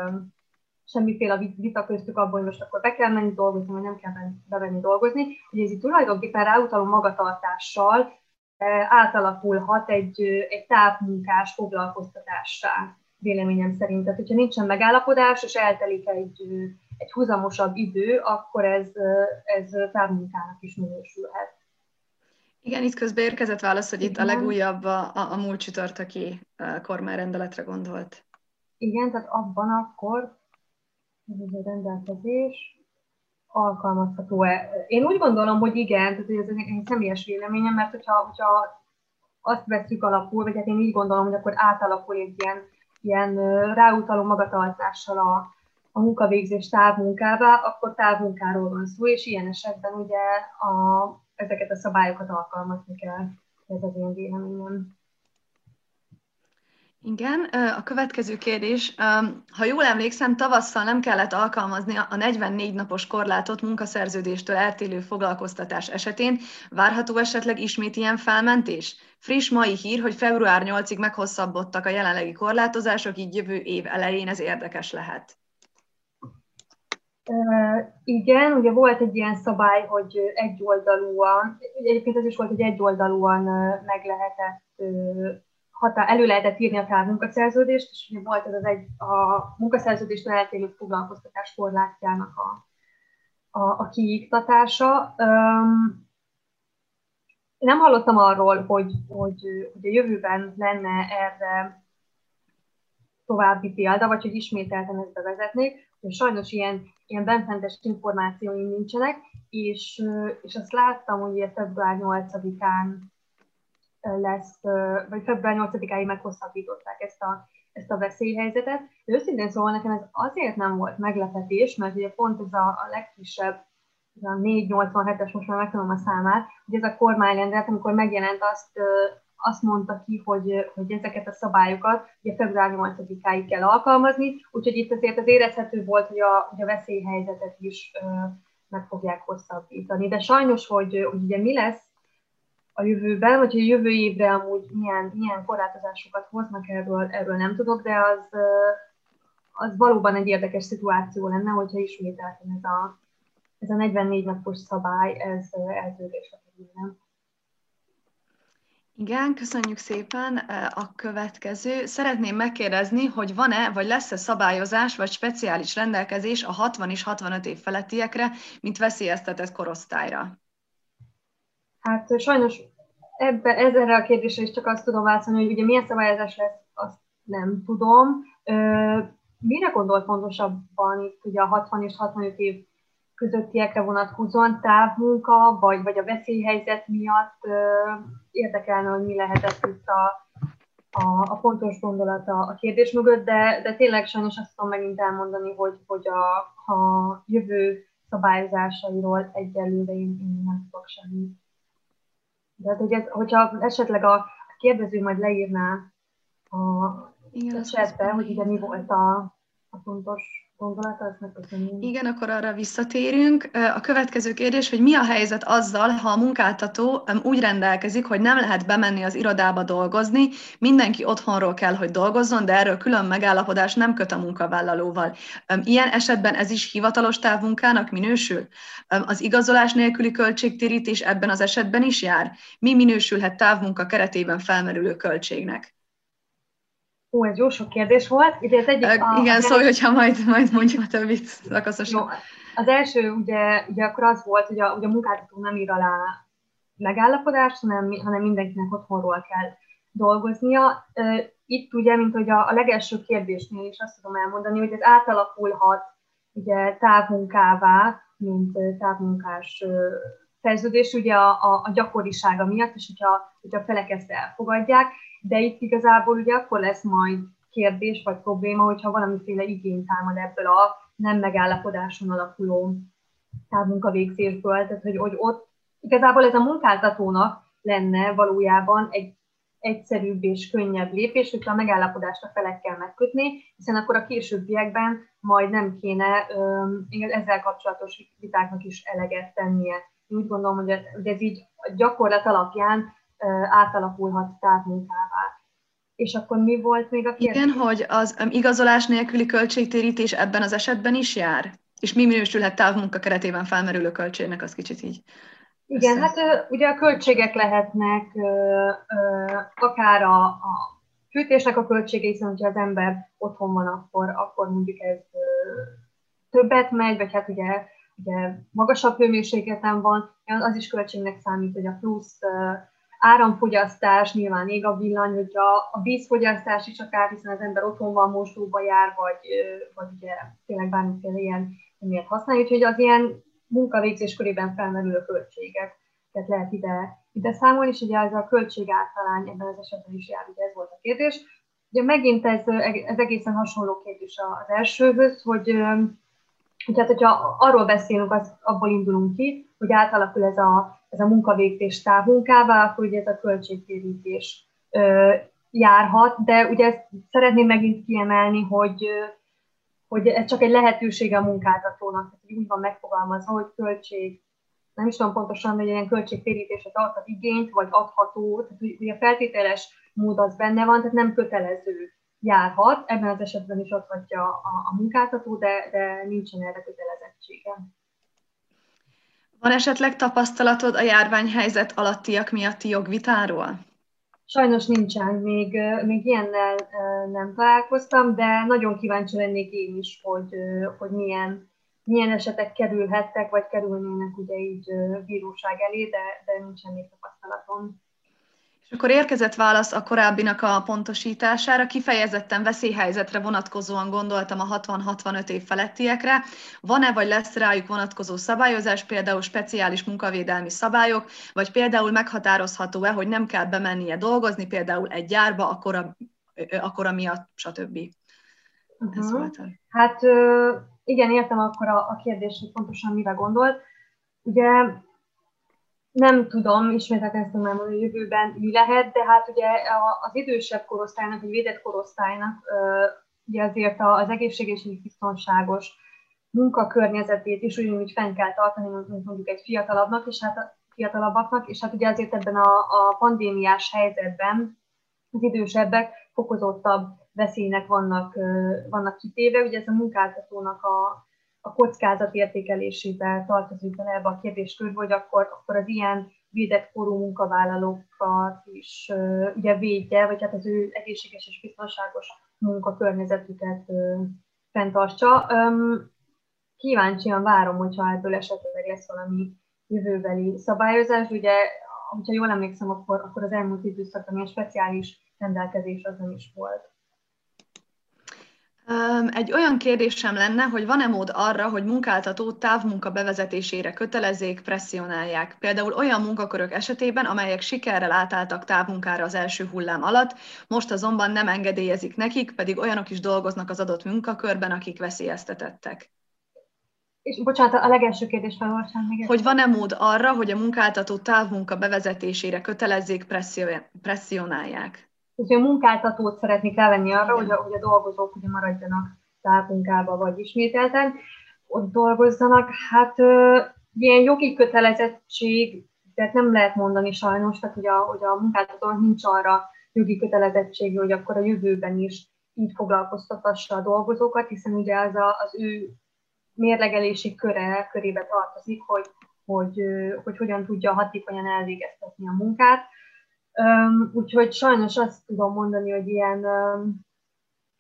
semmiféle vita köztük abban, hogy most akkor be kell menni dolgozni, vagy nem kell bevenni dolgozni. Ugye ez itt tulajdonképpen ráutaló magatartással átalakulhat egy, egy távmunkás foglalkoztatássá, véleményem szerint. Tehát, hogyha nincsen megállapodás, és eltelik egy, egy húzamosabb idő, akkor ez, ez távmunkának is minősülhet. Igen, itt közben érkezett válasz, hogy itt a legújabb a, a, a múlt csütörtöki kormányrendeletre gondolt. Igen, tehát abban akkor ez a rendelkezés alkalmazható-e? Én úgy gondolom, hogy igen, tehát ez egy személyes véleményem, mert hogyha, hogyha azt veszük alapul, vagy hát én így gondolom, hogy akkor átalakul egy ilyen, ilyen ráutaló magatartással a, a munkavégzés távmunkává, akkor távmunkáról van szó, és ilyen esetben ugye a, ezeket a szabályokat alkalmazni kell. Ez az én véleményem. Igen, a következő kérdés. Ha jól emlékszem, tavasszal nem kellett alkalmazni a 44 napos korlátot munkaszerződéstől eltélő foglalkoztatás esetén. Várható esetleg ismét ilyen felmentés? Friss mai hír, hogy február 8-ig meghosszabbodtak a jelenlegi korlátozások, így jövő év elején ez érdekes lehet. Igen, ugye volt egy ilyen szabály, hogy egyoldalúan, egyébként ez is volt, hogy egyoldalúan meg lehetett hatá, elő lehetett írni a távmunkaszerződést, és ugye volt ez az egy, a munkaszerződéstől eltérő foglalkoztatás korlátjának a, a, a kiiktatása. Um, nem hallottam arról, hogy, hogy, hogy a jövőben lenne erre további példa, vagy hogy ismételten ezt bevezetnék. Sajnos ilyen, ilyen benfentes információim nincsenek, és, és azt láttam, hogy február 8-án lesz, vagy február 8-áig meghosszabbították ezt a, ezt a veszélyhelyzetet. De őszintén szóval nekem ez azért nem volt meglepetés, mert ugye pont ez a, a legfrissebb, a 487-es, most már megtanulom a számát, hogy ez a kormányrendelet, amikor megjelent, azt, azt mondta ki, hogy, hogy ezeket a szabályokat ugye február 8-áig kell alkalmazni, úgyhogy itt azért az érezhető volt, hogy a, hogy a veszélyhelyzetet is meg fogják hosszabbítani. De sajnos, hogy, hogy ugye mi lesz a jövőben, vagy a jövő évre amúgy milyen, milyen korlátozásokat hoznak, erről, erről nem tudok, de az, az valóban egy érdekes szituáció lenne, hogyha ismételten ez a, ez a 44 napos szabály, ez eltörésre kerülne. Igen, köszönjük szépen. A következő. Szeretném megkérdezni, hogy van-e, vagy lesz-e szabályozás, vagy speciális rendelkezés a 60 és 65 év felettiekre, mint veszélyeztetett korosztályra? Hát sajnos ebbe, ezzel a kérdésre is csak azt tudom válaszolni, hogy ugye milyen szabályozás lesz, azt nem tudom. Mire gondolt pontosabban itt ugye a 60 és 65 év közöttiekre vonatkozóan távmunka, vagy, vagy a veszélyhelyzet miatt érdekelne, hogy mi lehetett itt a, a, a pontos gondolata a kérdés mögött, de, de tényleg sajnos azt tudom megint elmondani, hogy, hogy a, a jövő szabályozásairól egyelőre én, én nem tudok semmit. De hát, hogy ez, hogyha esetleg a kérdező majd leírná a Igen, chatbe, hogy ugye mi volt a, a fontos igen, akkor arra visszatérünk. A következő kérdés, hogy mi a helyzet azzal, ha a munkáltató úgy rendelkezik, hogy nem lehet bemenni az irodába dolgozni, mindenki otthonról kell, hogy dolgozzon, de erről külön megállapodás nem köt a munkavállalóval. Ilyen esetben ez is hivatalos távmunkának minősül? Az igazolás nélküli költségtérítés ebben az esetben is jár? Mi minősülhet távmunka keretében felmerülő költségnek? Ó, ez jó sok kérdés volt. Ugye az egyik, a, igen, az szólj, hogyha majd, majd mondjuk a többit szakaszosan. Az első ugye, ugye akkor az volt, hogy a, ugye a munkáltató nem ír alá megállapodást, hanem, hanem mindenkinek otthonról kell dolgoznia. Itt ugye, mint hogy a, a legelső kérdésnél is azt tudom elmondani, hogy ez átalakulhat ugye távmunkává, mint távmunkás szerződés ugye a, a, a gyakorisága miatt, és hogyha, hogyha felek ezt elfogadják, de itt igazából ugye akkor lesz majd kérdés vagy probléma, hogyha valamiféle igény támad ebből a nem megállapodáson alapuló távmunkavégzésből, tehát hogy, hogy ott igazából ez a munkáltatónak lenne valójában egy egyszerűbb és könnyebb lépés, hogyha a megállapodást a felekkel megkötni, hiszen akkor a későbbiekben majd nem kéne ezzel kapcsolatos vitáknak is eleget tennie. Úgy gondolom, hogy ez, így a gyakorlat alapján átalakulhat távmunkává. És akkor mi volt még a kérdés? Igen, hogy az igazolás nélküli költségtérítés ebben az esetben is jár? És mi minősülhet távmunka keretében felmerülő költségnek, az kicsit így igen, hát ugye a költségek lehetnek akár a, a fűtésnek a költsége, hiszen hogyha az ember otthon van, akkor, akkor mondjuk ez többet megy, vagy hát ugye, ugye magasabb hőmérsékleten van, az is költségnek számít, hogy a plusz áramfogyasztás, nyilván ég a villany, hogy a, a vízfogyasztás is akár, hiszen az ember otthon van, mosdóba jár, vagy, vagy ugye tényleg bármiféle ilyen miért használja, úgyhogy az ilyen munkavégzés körében felmerülő költségeket lehet ide, ide számolni, és ugye ez a költség általány ebben az esetben is jár, ugye ez volt a kérdés. Ugye megint ez, ez egészen hasonló kérdés az elsőhöz, hogy, hogy hát, hogyha arról beszélünk, az, abból indulunk ki, hogy átalakul ez a, ez a munkavégzés távmunkává, akkor ugye ez a költségtérítés járhat, de ugye ezt szeretném megint kiemelni, hogy hogy ez csak egy lehetősége a munkáltatónak, hogy úgy van megfogalmazva, hogy költség, nem is tudom pontosan, hogy ilyen költségtérítésre tarthat igényt, vagy adható, tehát ugye a feltételes mód az benne van, tehát nem kötelező járhat, ebben az esetben is adhatja a, a munkáltató, de, de nincsen erre kötelezettsége. Van esetleg tapasztalatod a járványhelyzet alattiak miatti jogvitáról? Sajnos nincsen, még, még ilyennel nem találkoztam, de nagyon kíváncsi lennék én is, hogy, hogy milyen, milyen esetek kerülhettek, vagy kerülnének ugye így bíróság elé, de, de nincsen még tapasztalatom. És akkor érkezett válasz a korábbinak a pontosítására, kifejezetten veszélyhelyzetre vonatkozóan gondoltam a 60-65 év felettiekre. Van-e vagy lesz rájuk vonatkozó szabályozás, például speciális munkavédelmi szabályok, vagy például meghatározható-e, hogy nem kell bemennie dolgozni, például egy gyárba, akkora, akkora miatt, stb. Uh-huh. Ez volt a... Hát igen, értem akkor a, a kérdést, hogy pontosan mire gondolt. Ugye nem tudom, ismételten ezt tudom hogy a jövőben mi lehet, de hát ugye az idősebb korosztálynak, vagy védett korosztálynak ugye azért az egészséges és biztonságos munkakörnyezetét is ugyanúgy fenn kell tartani, mint mondjuk egy fiatalabbnak, és hát a fiatalabbaknak, és hát ugye azért ebben a, a pandémiás helyzetben az idősebbek fokozottabb veszélynek vannak, vannak kitéve. Ugye ez a munkáltatónak a, a kockázat értékelésébe tartozik bele ebbe a kérdéskörbe, hogy akkor, akkor az ilyen védett korú munkavállalókat is ugye védje, vagy hát az ő egészséges és biztonságos munkakörnyezetüket uh, fenntartsa. Kíváncsian várom, hogyha ebből esetleg lesz valami jövőbeli szabályozás. Ugye, hogyha jól emlékszem, akkor, akkor az elmúlt időszakban ilyen speciális rendelkezés az nem is volt. Egy olyan kérdésem lenne, hogy van-e mód arra, hogy munkáltató távmunka bevezetésére kötelezzék, presszionálják. Például olyan munkakörök esetében, amelyek sikerrel átálltak távmunkára az első hullám alatt, most azonban nem engedélyezik nekik, pedig olyanok is dolgoznak az adott munkakörben, akik veszélyeztetettek. És bocsánat, a legelső kérdés felolvasám még. Hogy van-e mód arra, hogy a munkáltató távmunka bevezetésére kötelezzék, presszionálják? Hogy a munkáltatót szeretnék elvenni arra, hogy a, hogy a dolgozók ugye maradjanak távmunkába, vagy ismételten ott dolgozzanak. Hát ilyen jogi kötelezettség, tehát nem lehet mondani sajnos, tehát hogy a, hogy a munkáltatónak nincs arra jogi kötelezettsége, hogy akkor a jövőben is így foglalkoztatassa a dolgozókat, hiszen ugye az a, az ő mérlegelési köre, körébe tartozik, hogy, hogy, hogy hogyan tudja hatékonyan elvégeztetni a munkát. Úgyhogy sajnos azt tudom mondani, hogy ilyen,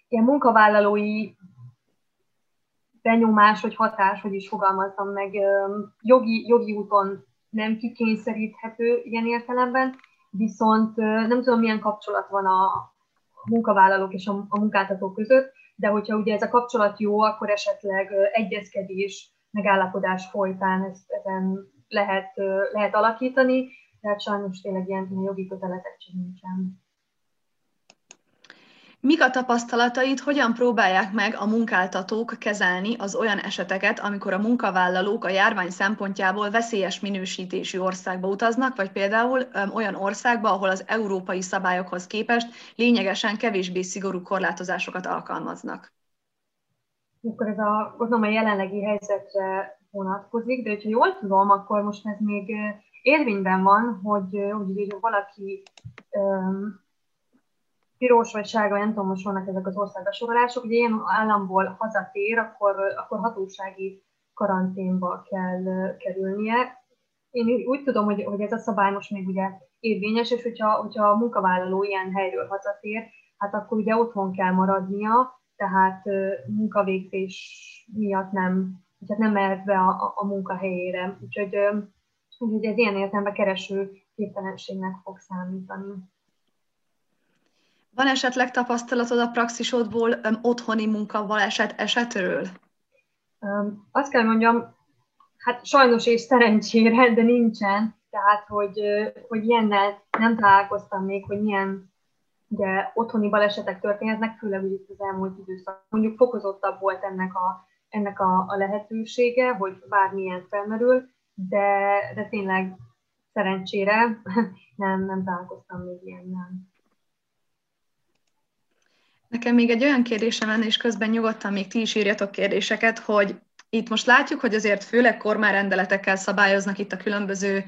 ilyen munkavállalói benyomás vagy hatás, hogy is fogalmaztam meg, jogi, jogi úton nem kikényszeríthető ilyen értelemben, viszont nem tudom, milyen kapcsolat van a munkavállalók és a, a munkáltatók között, de hogyha ugye ez a kapcsolat jó, akkor esetleg egyezkedés, megállapodás folytán ezt, ezen lehet, lehet alakítani, tehát sajnos tényleg ilyen jogi kötelezettség nincsen. Mik a tapasztalataid, hogyan próbálják meg a munkáltatók kezelni az olyan eseteket, amikor a munkavállalók a járvány szempontjából veszélyes minősítésű országba utaznak, vagy például olyan országba, ahol az európai szabályokhoz képest lényegesen kevésbé szigorú korlátozásokat alkalmaznak? Akkor ez a, gondolom a jelenlegi helyzetre vonatkozik, de hogyha jól tudom, akkor most ez még érvényben van, hogy, hogy, hogy valaki piros vagy sárga, nem tudom, most vannak ezek az országbesorolások, ugye ilyen államból hazatér, akkor, akkor hatósági karanténba kell kerülnie. Én úgy tudom, hogy, hogy ez a szabály most még ugye érvényes, és hogyha, hogyha a munkavállaló ilyen helyről hazatér, hát akkor ugye otthon kell maradnia, tehát munkavégzés miatt nem, tehát nem mehet be a, a, a munkahelyére. Úgyhogy, úgyhogy ez ilyen értelemben kereső képtelenségnek fog számítani. Van esetleg tapasztalatod a praxisodból um, otthoni munkaválság esetről? Um, azt kell mondjam, hát sajnos és szerencsére, de nincsen. Tehát, hogy, hogy ilyennel nem találkoztam még, hogy milyen ugye, otthoni balesetek történhetnek, főleg itt az elmúlt időszak. Mondjuk fokozottabb volt ennek a, ennek a, a lehetősége, hogy bármilyen felmerül, de, de tényleg szerencsére nem, nem találkoztam még ilyennel. Nekem még egy olyan kérdésem lenne, és közben nyugodtan még ti is írjatok kérdéseket, hogy itt most látjuk, hogy azért főleg kormányrendeletekkel szabályoznak itt a különböző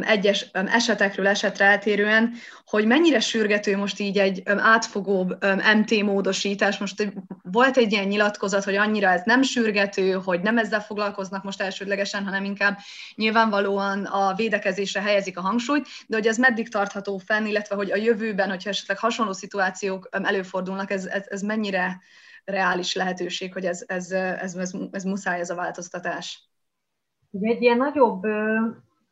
egyes esetekről esetre eltérően, hogy mennyire sürgető most így egy átfogóbb MT módosítás. Most volt egy ilyen nyilatkozat, hogy annyira ez nem sürgető, hogy nem ezzel foglalkoznak most elsődlegesen, hanem inkább nyilvánvalóan a védekezésre helyezik a hangsúlyt, de hogy ez meddig tartható fenn, illetve hogy a jövőben, hogyha esetleg hasonló szituációk előfordulnak, ez, ez, ez mennyire reális lehetőség, hogy ez, ez, ez, ez, ez muszáj ez a változtatás? Egy ilyen nagyobb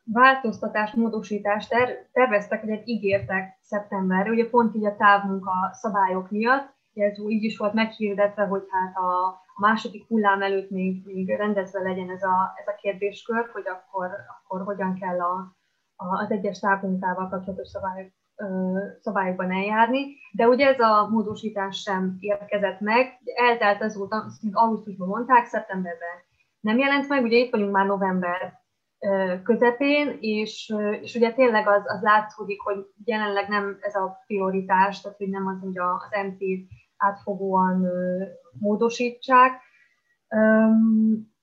változtatást, módosítást ter- terveztek, vagy ígértek szeptemberre, ugye pont így a távmunka szabályok miatt, ez így is volt meghirdetve, hogy hát a, a második hullám előtt még, még rendezve legyen ez a, ez a kérdéskör, hogy akkor, akkor hogyan kell a, a, az egyes távmunkával kapcsolatos szabályok, ö, szabályokban eljárni. De ugye ez a módosítás sem érkezett meg, eltelt azóta, azt augusztusban mondták, szeptemberben nem jelent meg, ugye itt vagyunk már november közepén, és, és ugye tényleg az, az látszódik, hogy jelenleg nem ez a prioritás, tehát hogy nem az, hogy az mt átfogóan módosítsák.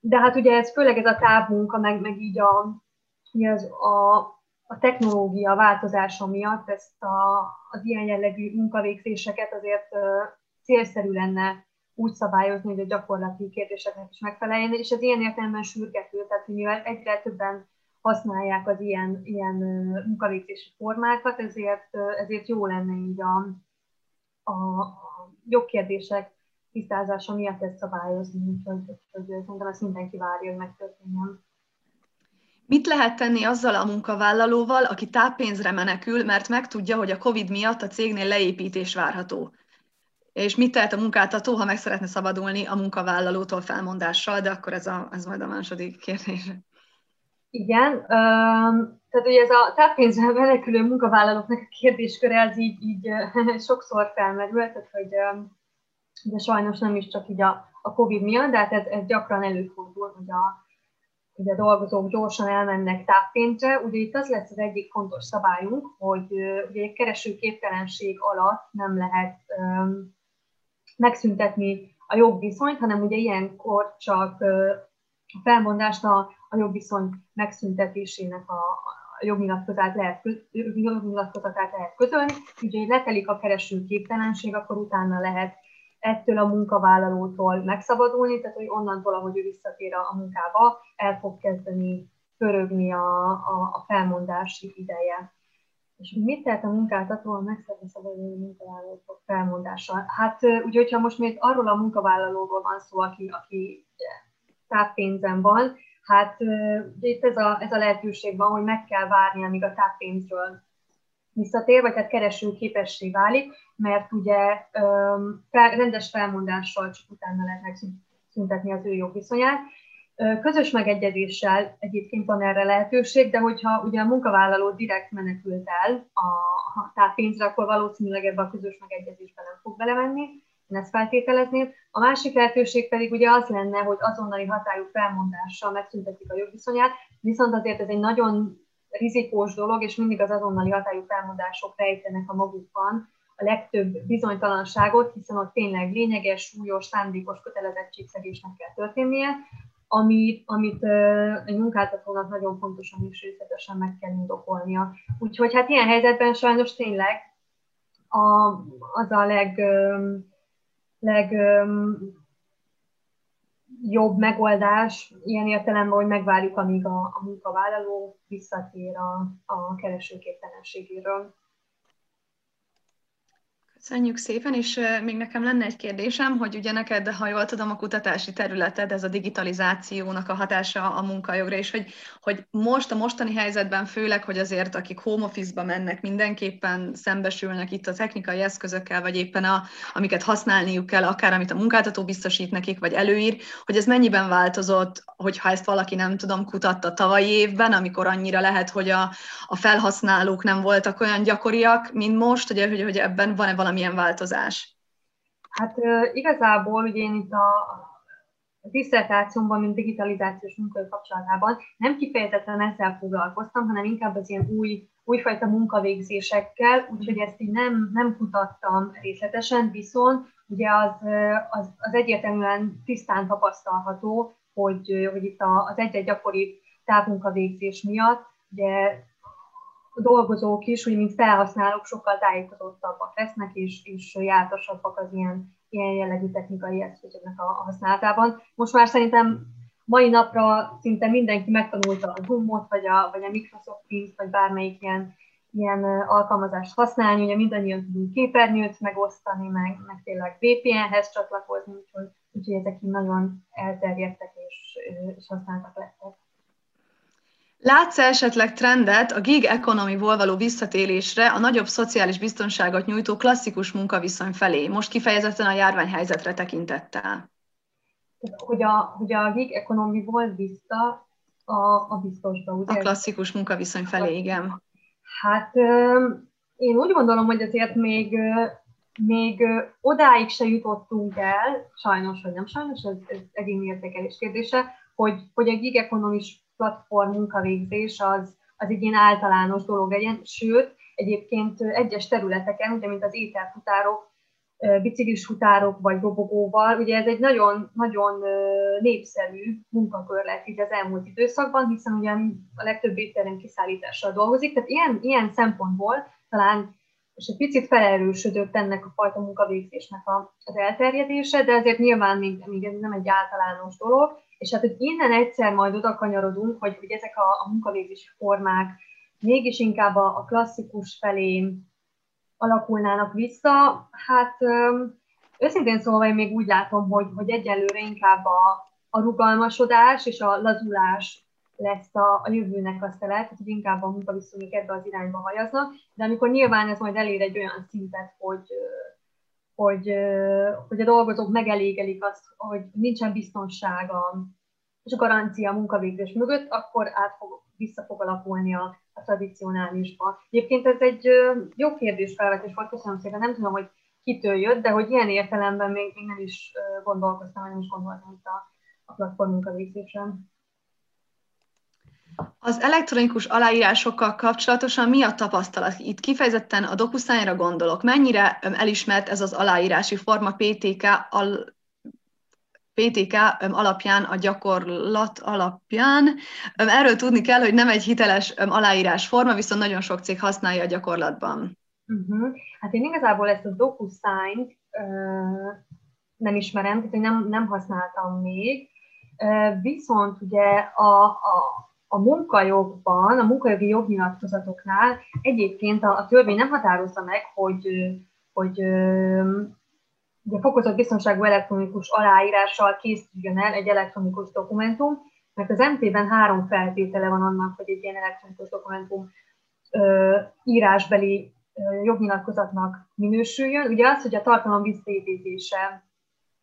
De hát ugye ez főleg ez a távmunka, meg, meg így a, az, a, a technológia változása miatt ezt a, az ilyen jellegű munkavégzéseket azért célszerű lenne úgy szabályozni, hogy a gyakorlati kérdéseknek is megfeleljen, és ez ilyen értelemben sürgető, tehát hogy mivel egyre többen használják az ilyen, ilyen munkavégzési formákat, ezért, ezért jó lenne így a, a, jogkérdések tisztázása miatt ezt szabályozni, úgyhogy, úgyhogy szerintem ezt mindenki várja, hogy megtörténjen. Mit lehet tenni azzal a munkavállalóval, aki táppénzre menekül, mert megtudja, hogy a COVID miatt a cégnél leépítés várható? És mit tehet a munkáltató, ha meg szeretne szabadulni a munkavállalótól felmondással, de akkor ez, a, ez majd a második kérdés. Igen, tehát ugye ez a táppénzzel menekülő munkavállalóknak a kérdésköre, ez így, így sokszor felmerül, tehát hogy de sajnos nem is csak így a, a COVID miatt, de hát ez, ez gyakran előfordul, hogy a, hogy a dolgozók gyorsan elmennek táppénzre. Ugye itt az lesz az egyik fontos szabályunk, hogy ugye egy keresőképtelenség alatt nem lehet megszüntetni a jogviszonyt, hanem ugye ilyenkor csak a felmondást a, a jogviszony megszüntetésének a, a jognyilatkozatát lehet, jognyilatkozatát lehet közölni, úgyhogy letelik a kereső képtelenség, akkor utána lehet ettől a munkavállalótól megszabadulni, tehát hogy onnantól, ahogy ő visszatér a munkába, el fog kezdeni pörögni a, a, a felmondási ideje. És mit tehet a munkáltató a megszerve szabaduló munkavállalók felmondással? Hát ugye, hogyha most még arról a munkavállalóról van szó, aki, aki táppénzen van, hát itt ez a, ez a lehetőség van, hogy meg kell várni, amíg a táppénzről visszatér, vagy hát kereső képessé válik, mert ugye rendes felmondással csak utána lehet megszüntetni az ő jogviszonyát. Közös megegyezéssel egyébként van erre lehetőség, de hogyha ugye a munkavállaló direkt menekült el a táppénzre, akkor valószínűleg ebbe a közös megegyezésbe nem fog belemenni. Én ezt feltételezném. A másik lehetőség pedig ugye az lenne, hogy azonnali hatályú felmondással megszüntetik a jogviszonyát, viszont azért ez egy nagyon rizikós dolog, és mindig az azonnali hatályú felmondások rejtenek a magukban a legtöbb bizonytalanságot, hiszen ott tényleg lényeges, súlyos, szándékos kötelezettségszegésnek kell történnie, amit, amit egy munkáltatónak nagyon fontosan és részletesen meg kell indokolnia. Úgyhogy hát ilyen helyzetben sajnos tényleg a, az a leg, leg jobb megoldás ilyen értelemben, hogy megvárjuk, amíg a, a munkavállaló visszatér a, a keresőképtelenségéről. Köszönjük szépen, és még nekem lenne egy kérdésem, hogy ugye neked, ha jól tudom, a kutatási területed, ez a digitalizációnak a hatása a munkajogra, és hogy, hogy most a mostani helyzetben főleg, hogy azért akik home office-ba mennek, mindenképpen szembesülnek itt a technikai eszközökkel, vagy éppen a, amiket használniuk kell, akár amit a munkáltató biztosít nekik, vagy előír, hogy ez mennyiben változott, hogyha ezt valaki nem tudom, kutatta tavalyi évben, amikor annyira lehet, hogy a, a felhasználók nem voltak olyan gyakoriak, mint most, ugye, hogy, hogy ebben van-e valami valamilyen változás? Hát igazából ugye én itt a diszertációmban, mint digitalizációs munkai kapcsolatában nem kifejezetten ezzel foglalkoztam, hanem inkább az ilyen új, újfajta munkavégzésekkel, úgyhogy ezt így nem, nem kutattam részletesen, viszont ugye az, az, az egyértelműen tisztán tapasztalható, hogy, hogy itt az egy-egy gyakori távmunkavégzés miatt ugye dolgozók is, úgy mint felhasználók sokkal tájékozottabbak lesznek, és, és jártasabbak az ilyen, ilyen jellegű technikai eszközöknek a, a használatában. Most már szerintem mai napra szinte mindenki megtanulta a Zoom-ot, vagy a, vagy a Microsoft Teams, vagy bármelyik ilyen, ilyen alkalmazást használni, ugye mindannyian tudunk képernyőt megosztani, meg, meg tényleg VPN-hez csatlakozni, úgyhogy, úgyhogy ezek így nagyon elterjedtek és, és használtak lettek. Látsz esetleg trendet a gig economy-ból való visszatérésre a nagyobb szociális biztonságot nyújtó klasszikus munkaviszony felé, most kifejezetten a járványhelyzetre tekintettel? Hogy a, hogy a gig economy-ból vissza a, a biztosba, ugye? A klasszikus munkaviszony felé, igen. Hát én úgy gondolom, hogy azért még, még odáig se jutottunk el, sajnos vagy nem sajnos, ez, ez egyéni értékelés kérdése, hogy, hogy a gig platform munkavégzés az, az egy ilyen általános dolog legyen, sőt, egyébként egyes területeken, ugye mint az ételfutárok, biciklis futárok vagy dobogóval, ugye ez egy nagyon, nagyon népszerű munkakör lett itt az elmúlt időszakban, hiszen ugye a legtöbb étterem kiszállítással dolgozik, tehát ilyen, ilyen szempontból talán és egy picit felerősödött ennek a fajta munkavégzésnek az elterjedése, de azért nyilván még, még ez nem egy általános dolog, és hát, hogy innen egyszer majd oda kanyarodunk, hogy, hogy ezek a, a munkavégzési formák mégis inkább a, a klasszikus felé alakulnának vissza, hát őszintén szólva én még úgy látom, hogy, hogy egyelőre inkább a, a rugalmasodás és a lazulás lesz a, a jövőnek a szelet, hogy inkább a munkaviszonyok ebbe az irányba hajaznak, de amikor nyilván ez majd elér egy olyan szintet, hogy, hogy, hogy a dolgozók megelégelik azt, hogy nincsen biztonság a, és a garancia a munkavégzés mögött, akkor át fog, vissza fog alakulni a, a tradicionálisba. Egyébként ez egy jó kérdés felvetés volt, köszönöm szépen, nem tudom, hogy kitől jött, de hogy ilyen értelemben még, még nem is gondolkoztam, nem is gondoltam itt a, a platform munkavégzésen. Az elektronikus aláírásokkal kapcsolatosan mi a tapasztalat? Itt kifejezetten a DocuSign-ra gondolok. Mennyire elismert ez az aláírási forma PTK, al, PTK alapján, a gyakorlat alapján? Erről tudni kell, hogy nem egy hiteles aláírás forma, viszont nagyon sok cég használja a gyakorlatban. Uh-huh. Hát én igazából ezt a DocuSign uh, nem ismerem, tehát nem, nem használtam még, uh, viszont ugye a, a a munkajogban, a munkajogi jognyilatkozatoknál egyébként a, a törvény nem határozza meg, hogy, hogy ugye fokozott biztonságú elektronikus aláírással készüljön el egy elektronikus dokumentum, mert az MT-ben három feltétele van annak, hogy egy ilyen elektronikus dokumentum ö, írásbeli ö, jognyilatkozatnak minősüljön. Ugye az, hogy a tartalom visszaidézése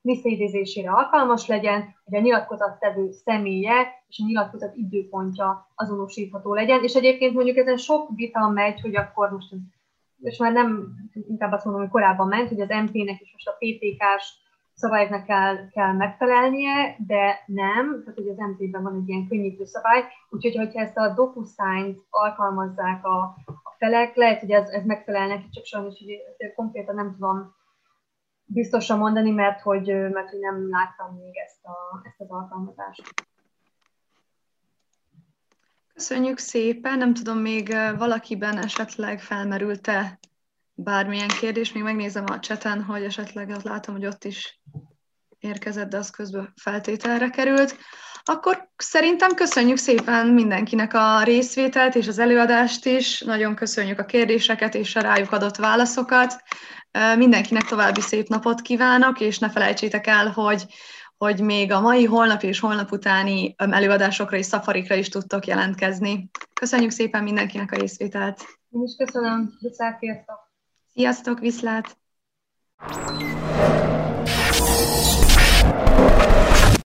visszaidézésére alkalmas legyen, hogy a nyilatkozattevő személye és a nyilatkozat időpontja azonosítható legyen, és egyébként mondjuk ezen sok vita megy, hogy akkor most és már nem, inkább azt mondom, hogy korábban ment, hogy az MP-nek és most a PTK-s szabályoknak kell, kell megfelelnie, de nem, tehát hogy az MT-ben van egy ilyen könnyítő szabály, úgyhogy hogyha ezt a DocuSign-t alkalmazzák a, a felek, lehet, hogy ez, ez megfelel neki, csak sajnos hogy konkrétan nem tudom biztosan mondani, mert hogy, mert hogy nem láttam még ezt, a, ezt az alkalmazást. Köszönjük szépen, nem tudom, még valakiben esetleg felmerült-e bármilyen kérdés, még megnézem a cseten, hogy esetleg azt látom, hogy ott is érkezett, de az közben feltételre került. Akkor szerintem köszönjük szépen mindenkinek a részvételt és az előadást is. Nagyon köszönjük a kérdéseket és a rájuk adott válaszokat. Mindenkinek további szép napot kívánok, és ne felejtsétek el, hogy, hogy még a mai, holnap és holnap utáni előadásokra és szafarikra is tudtok jelentkezni. Köszönjük szépen mindenkinek a részvételt. Én is köszönöm. Viszlát, Sziasztok, viszlát!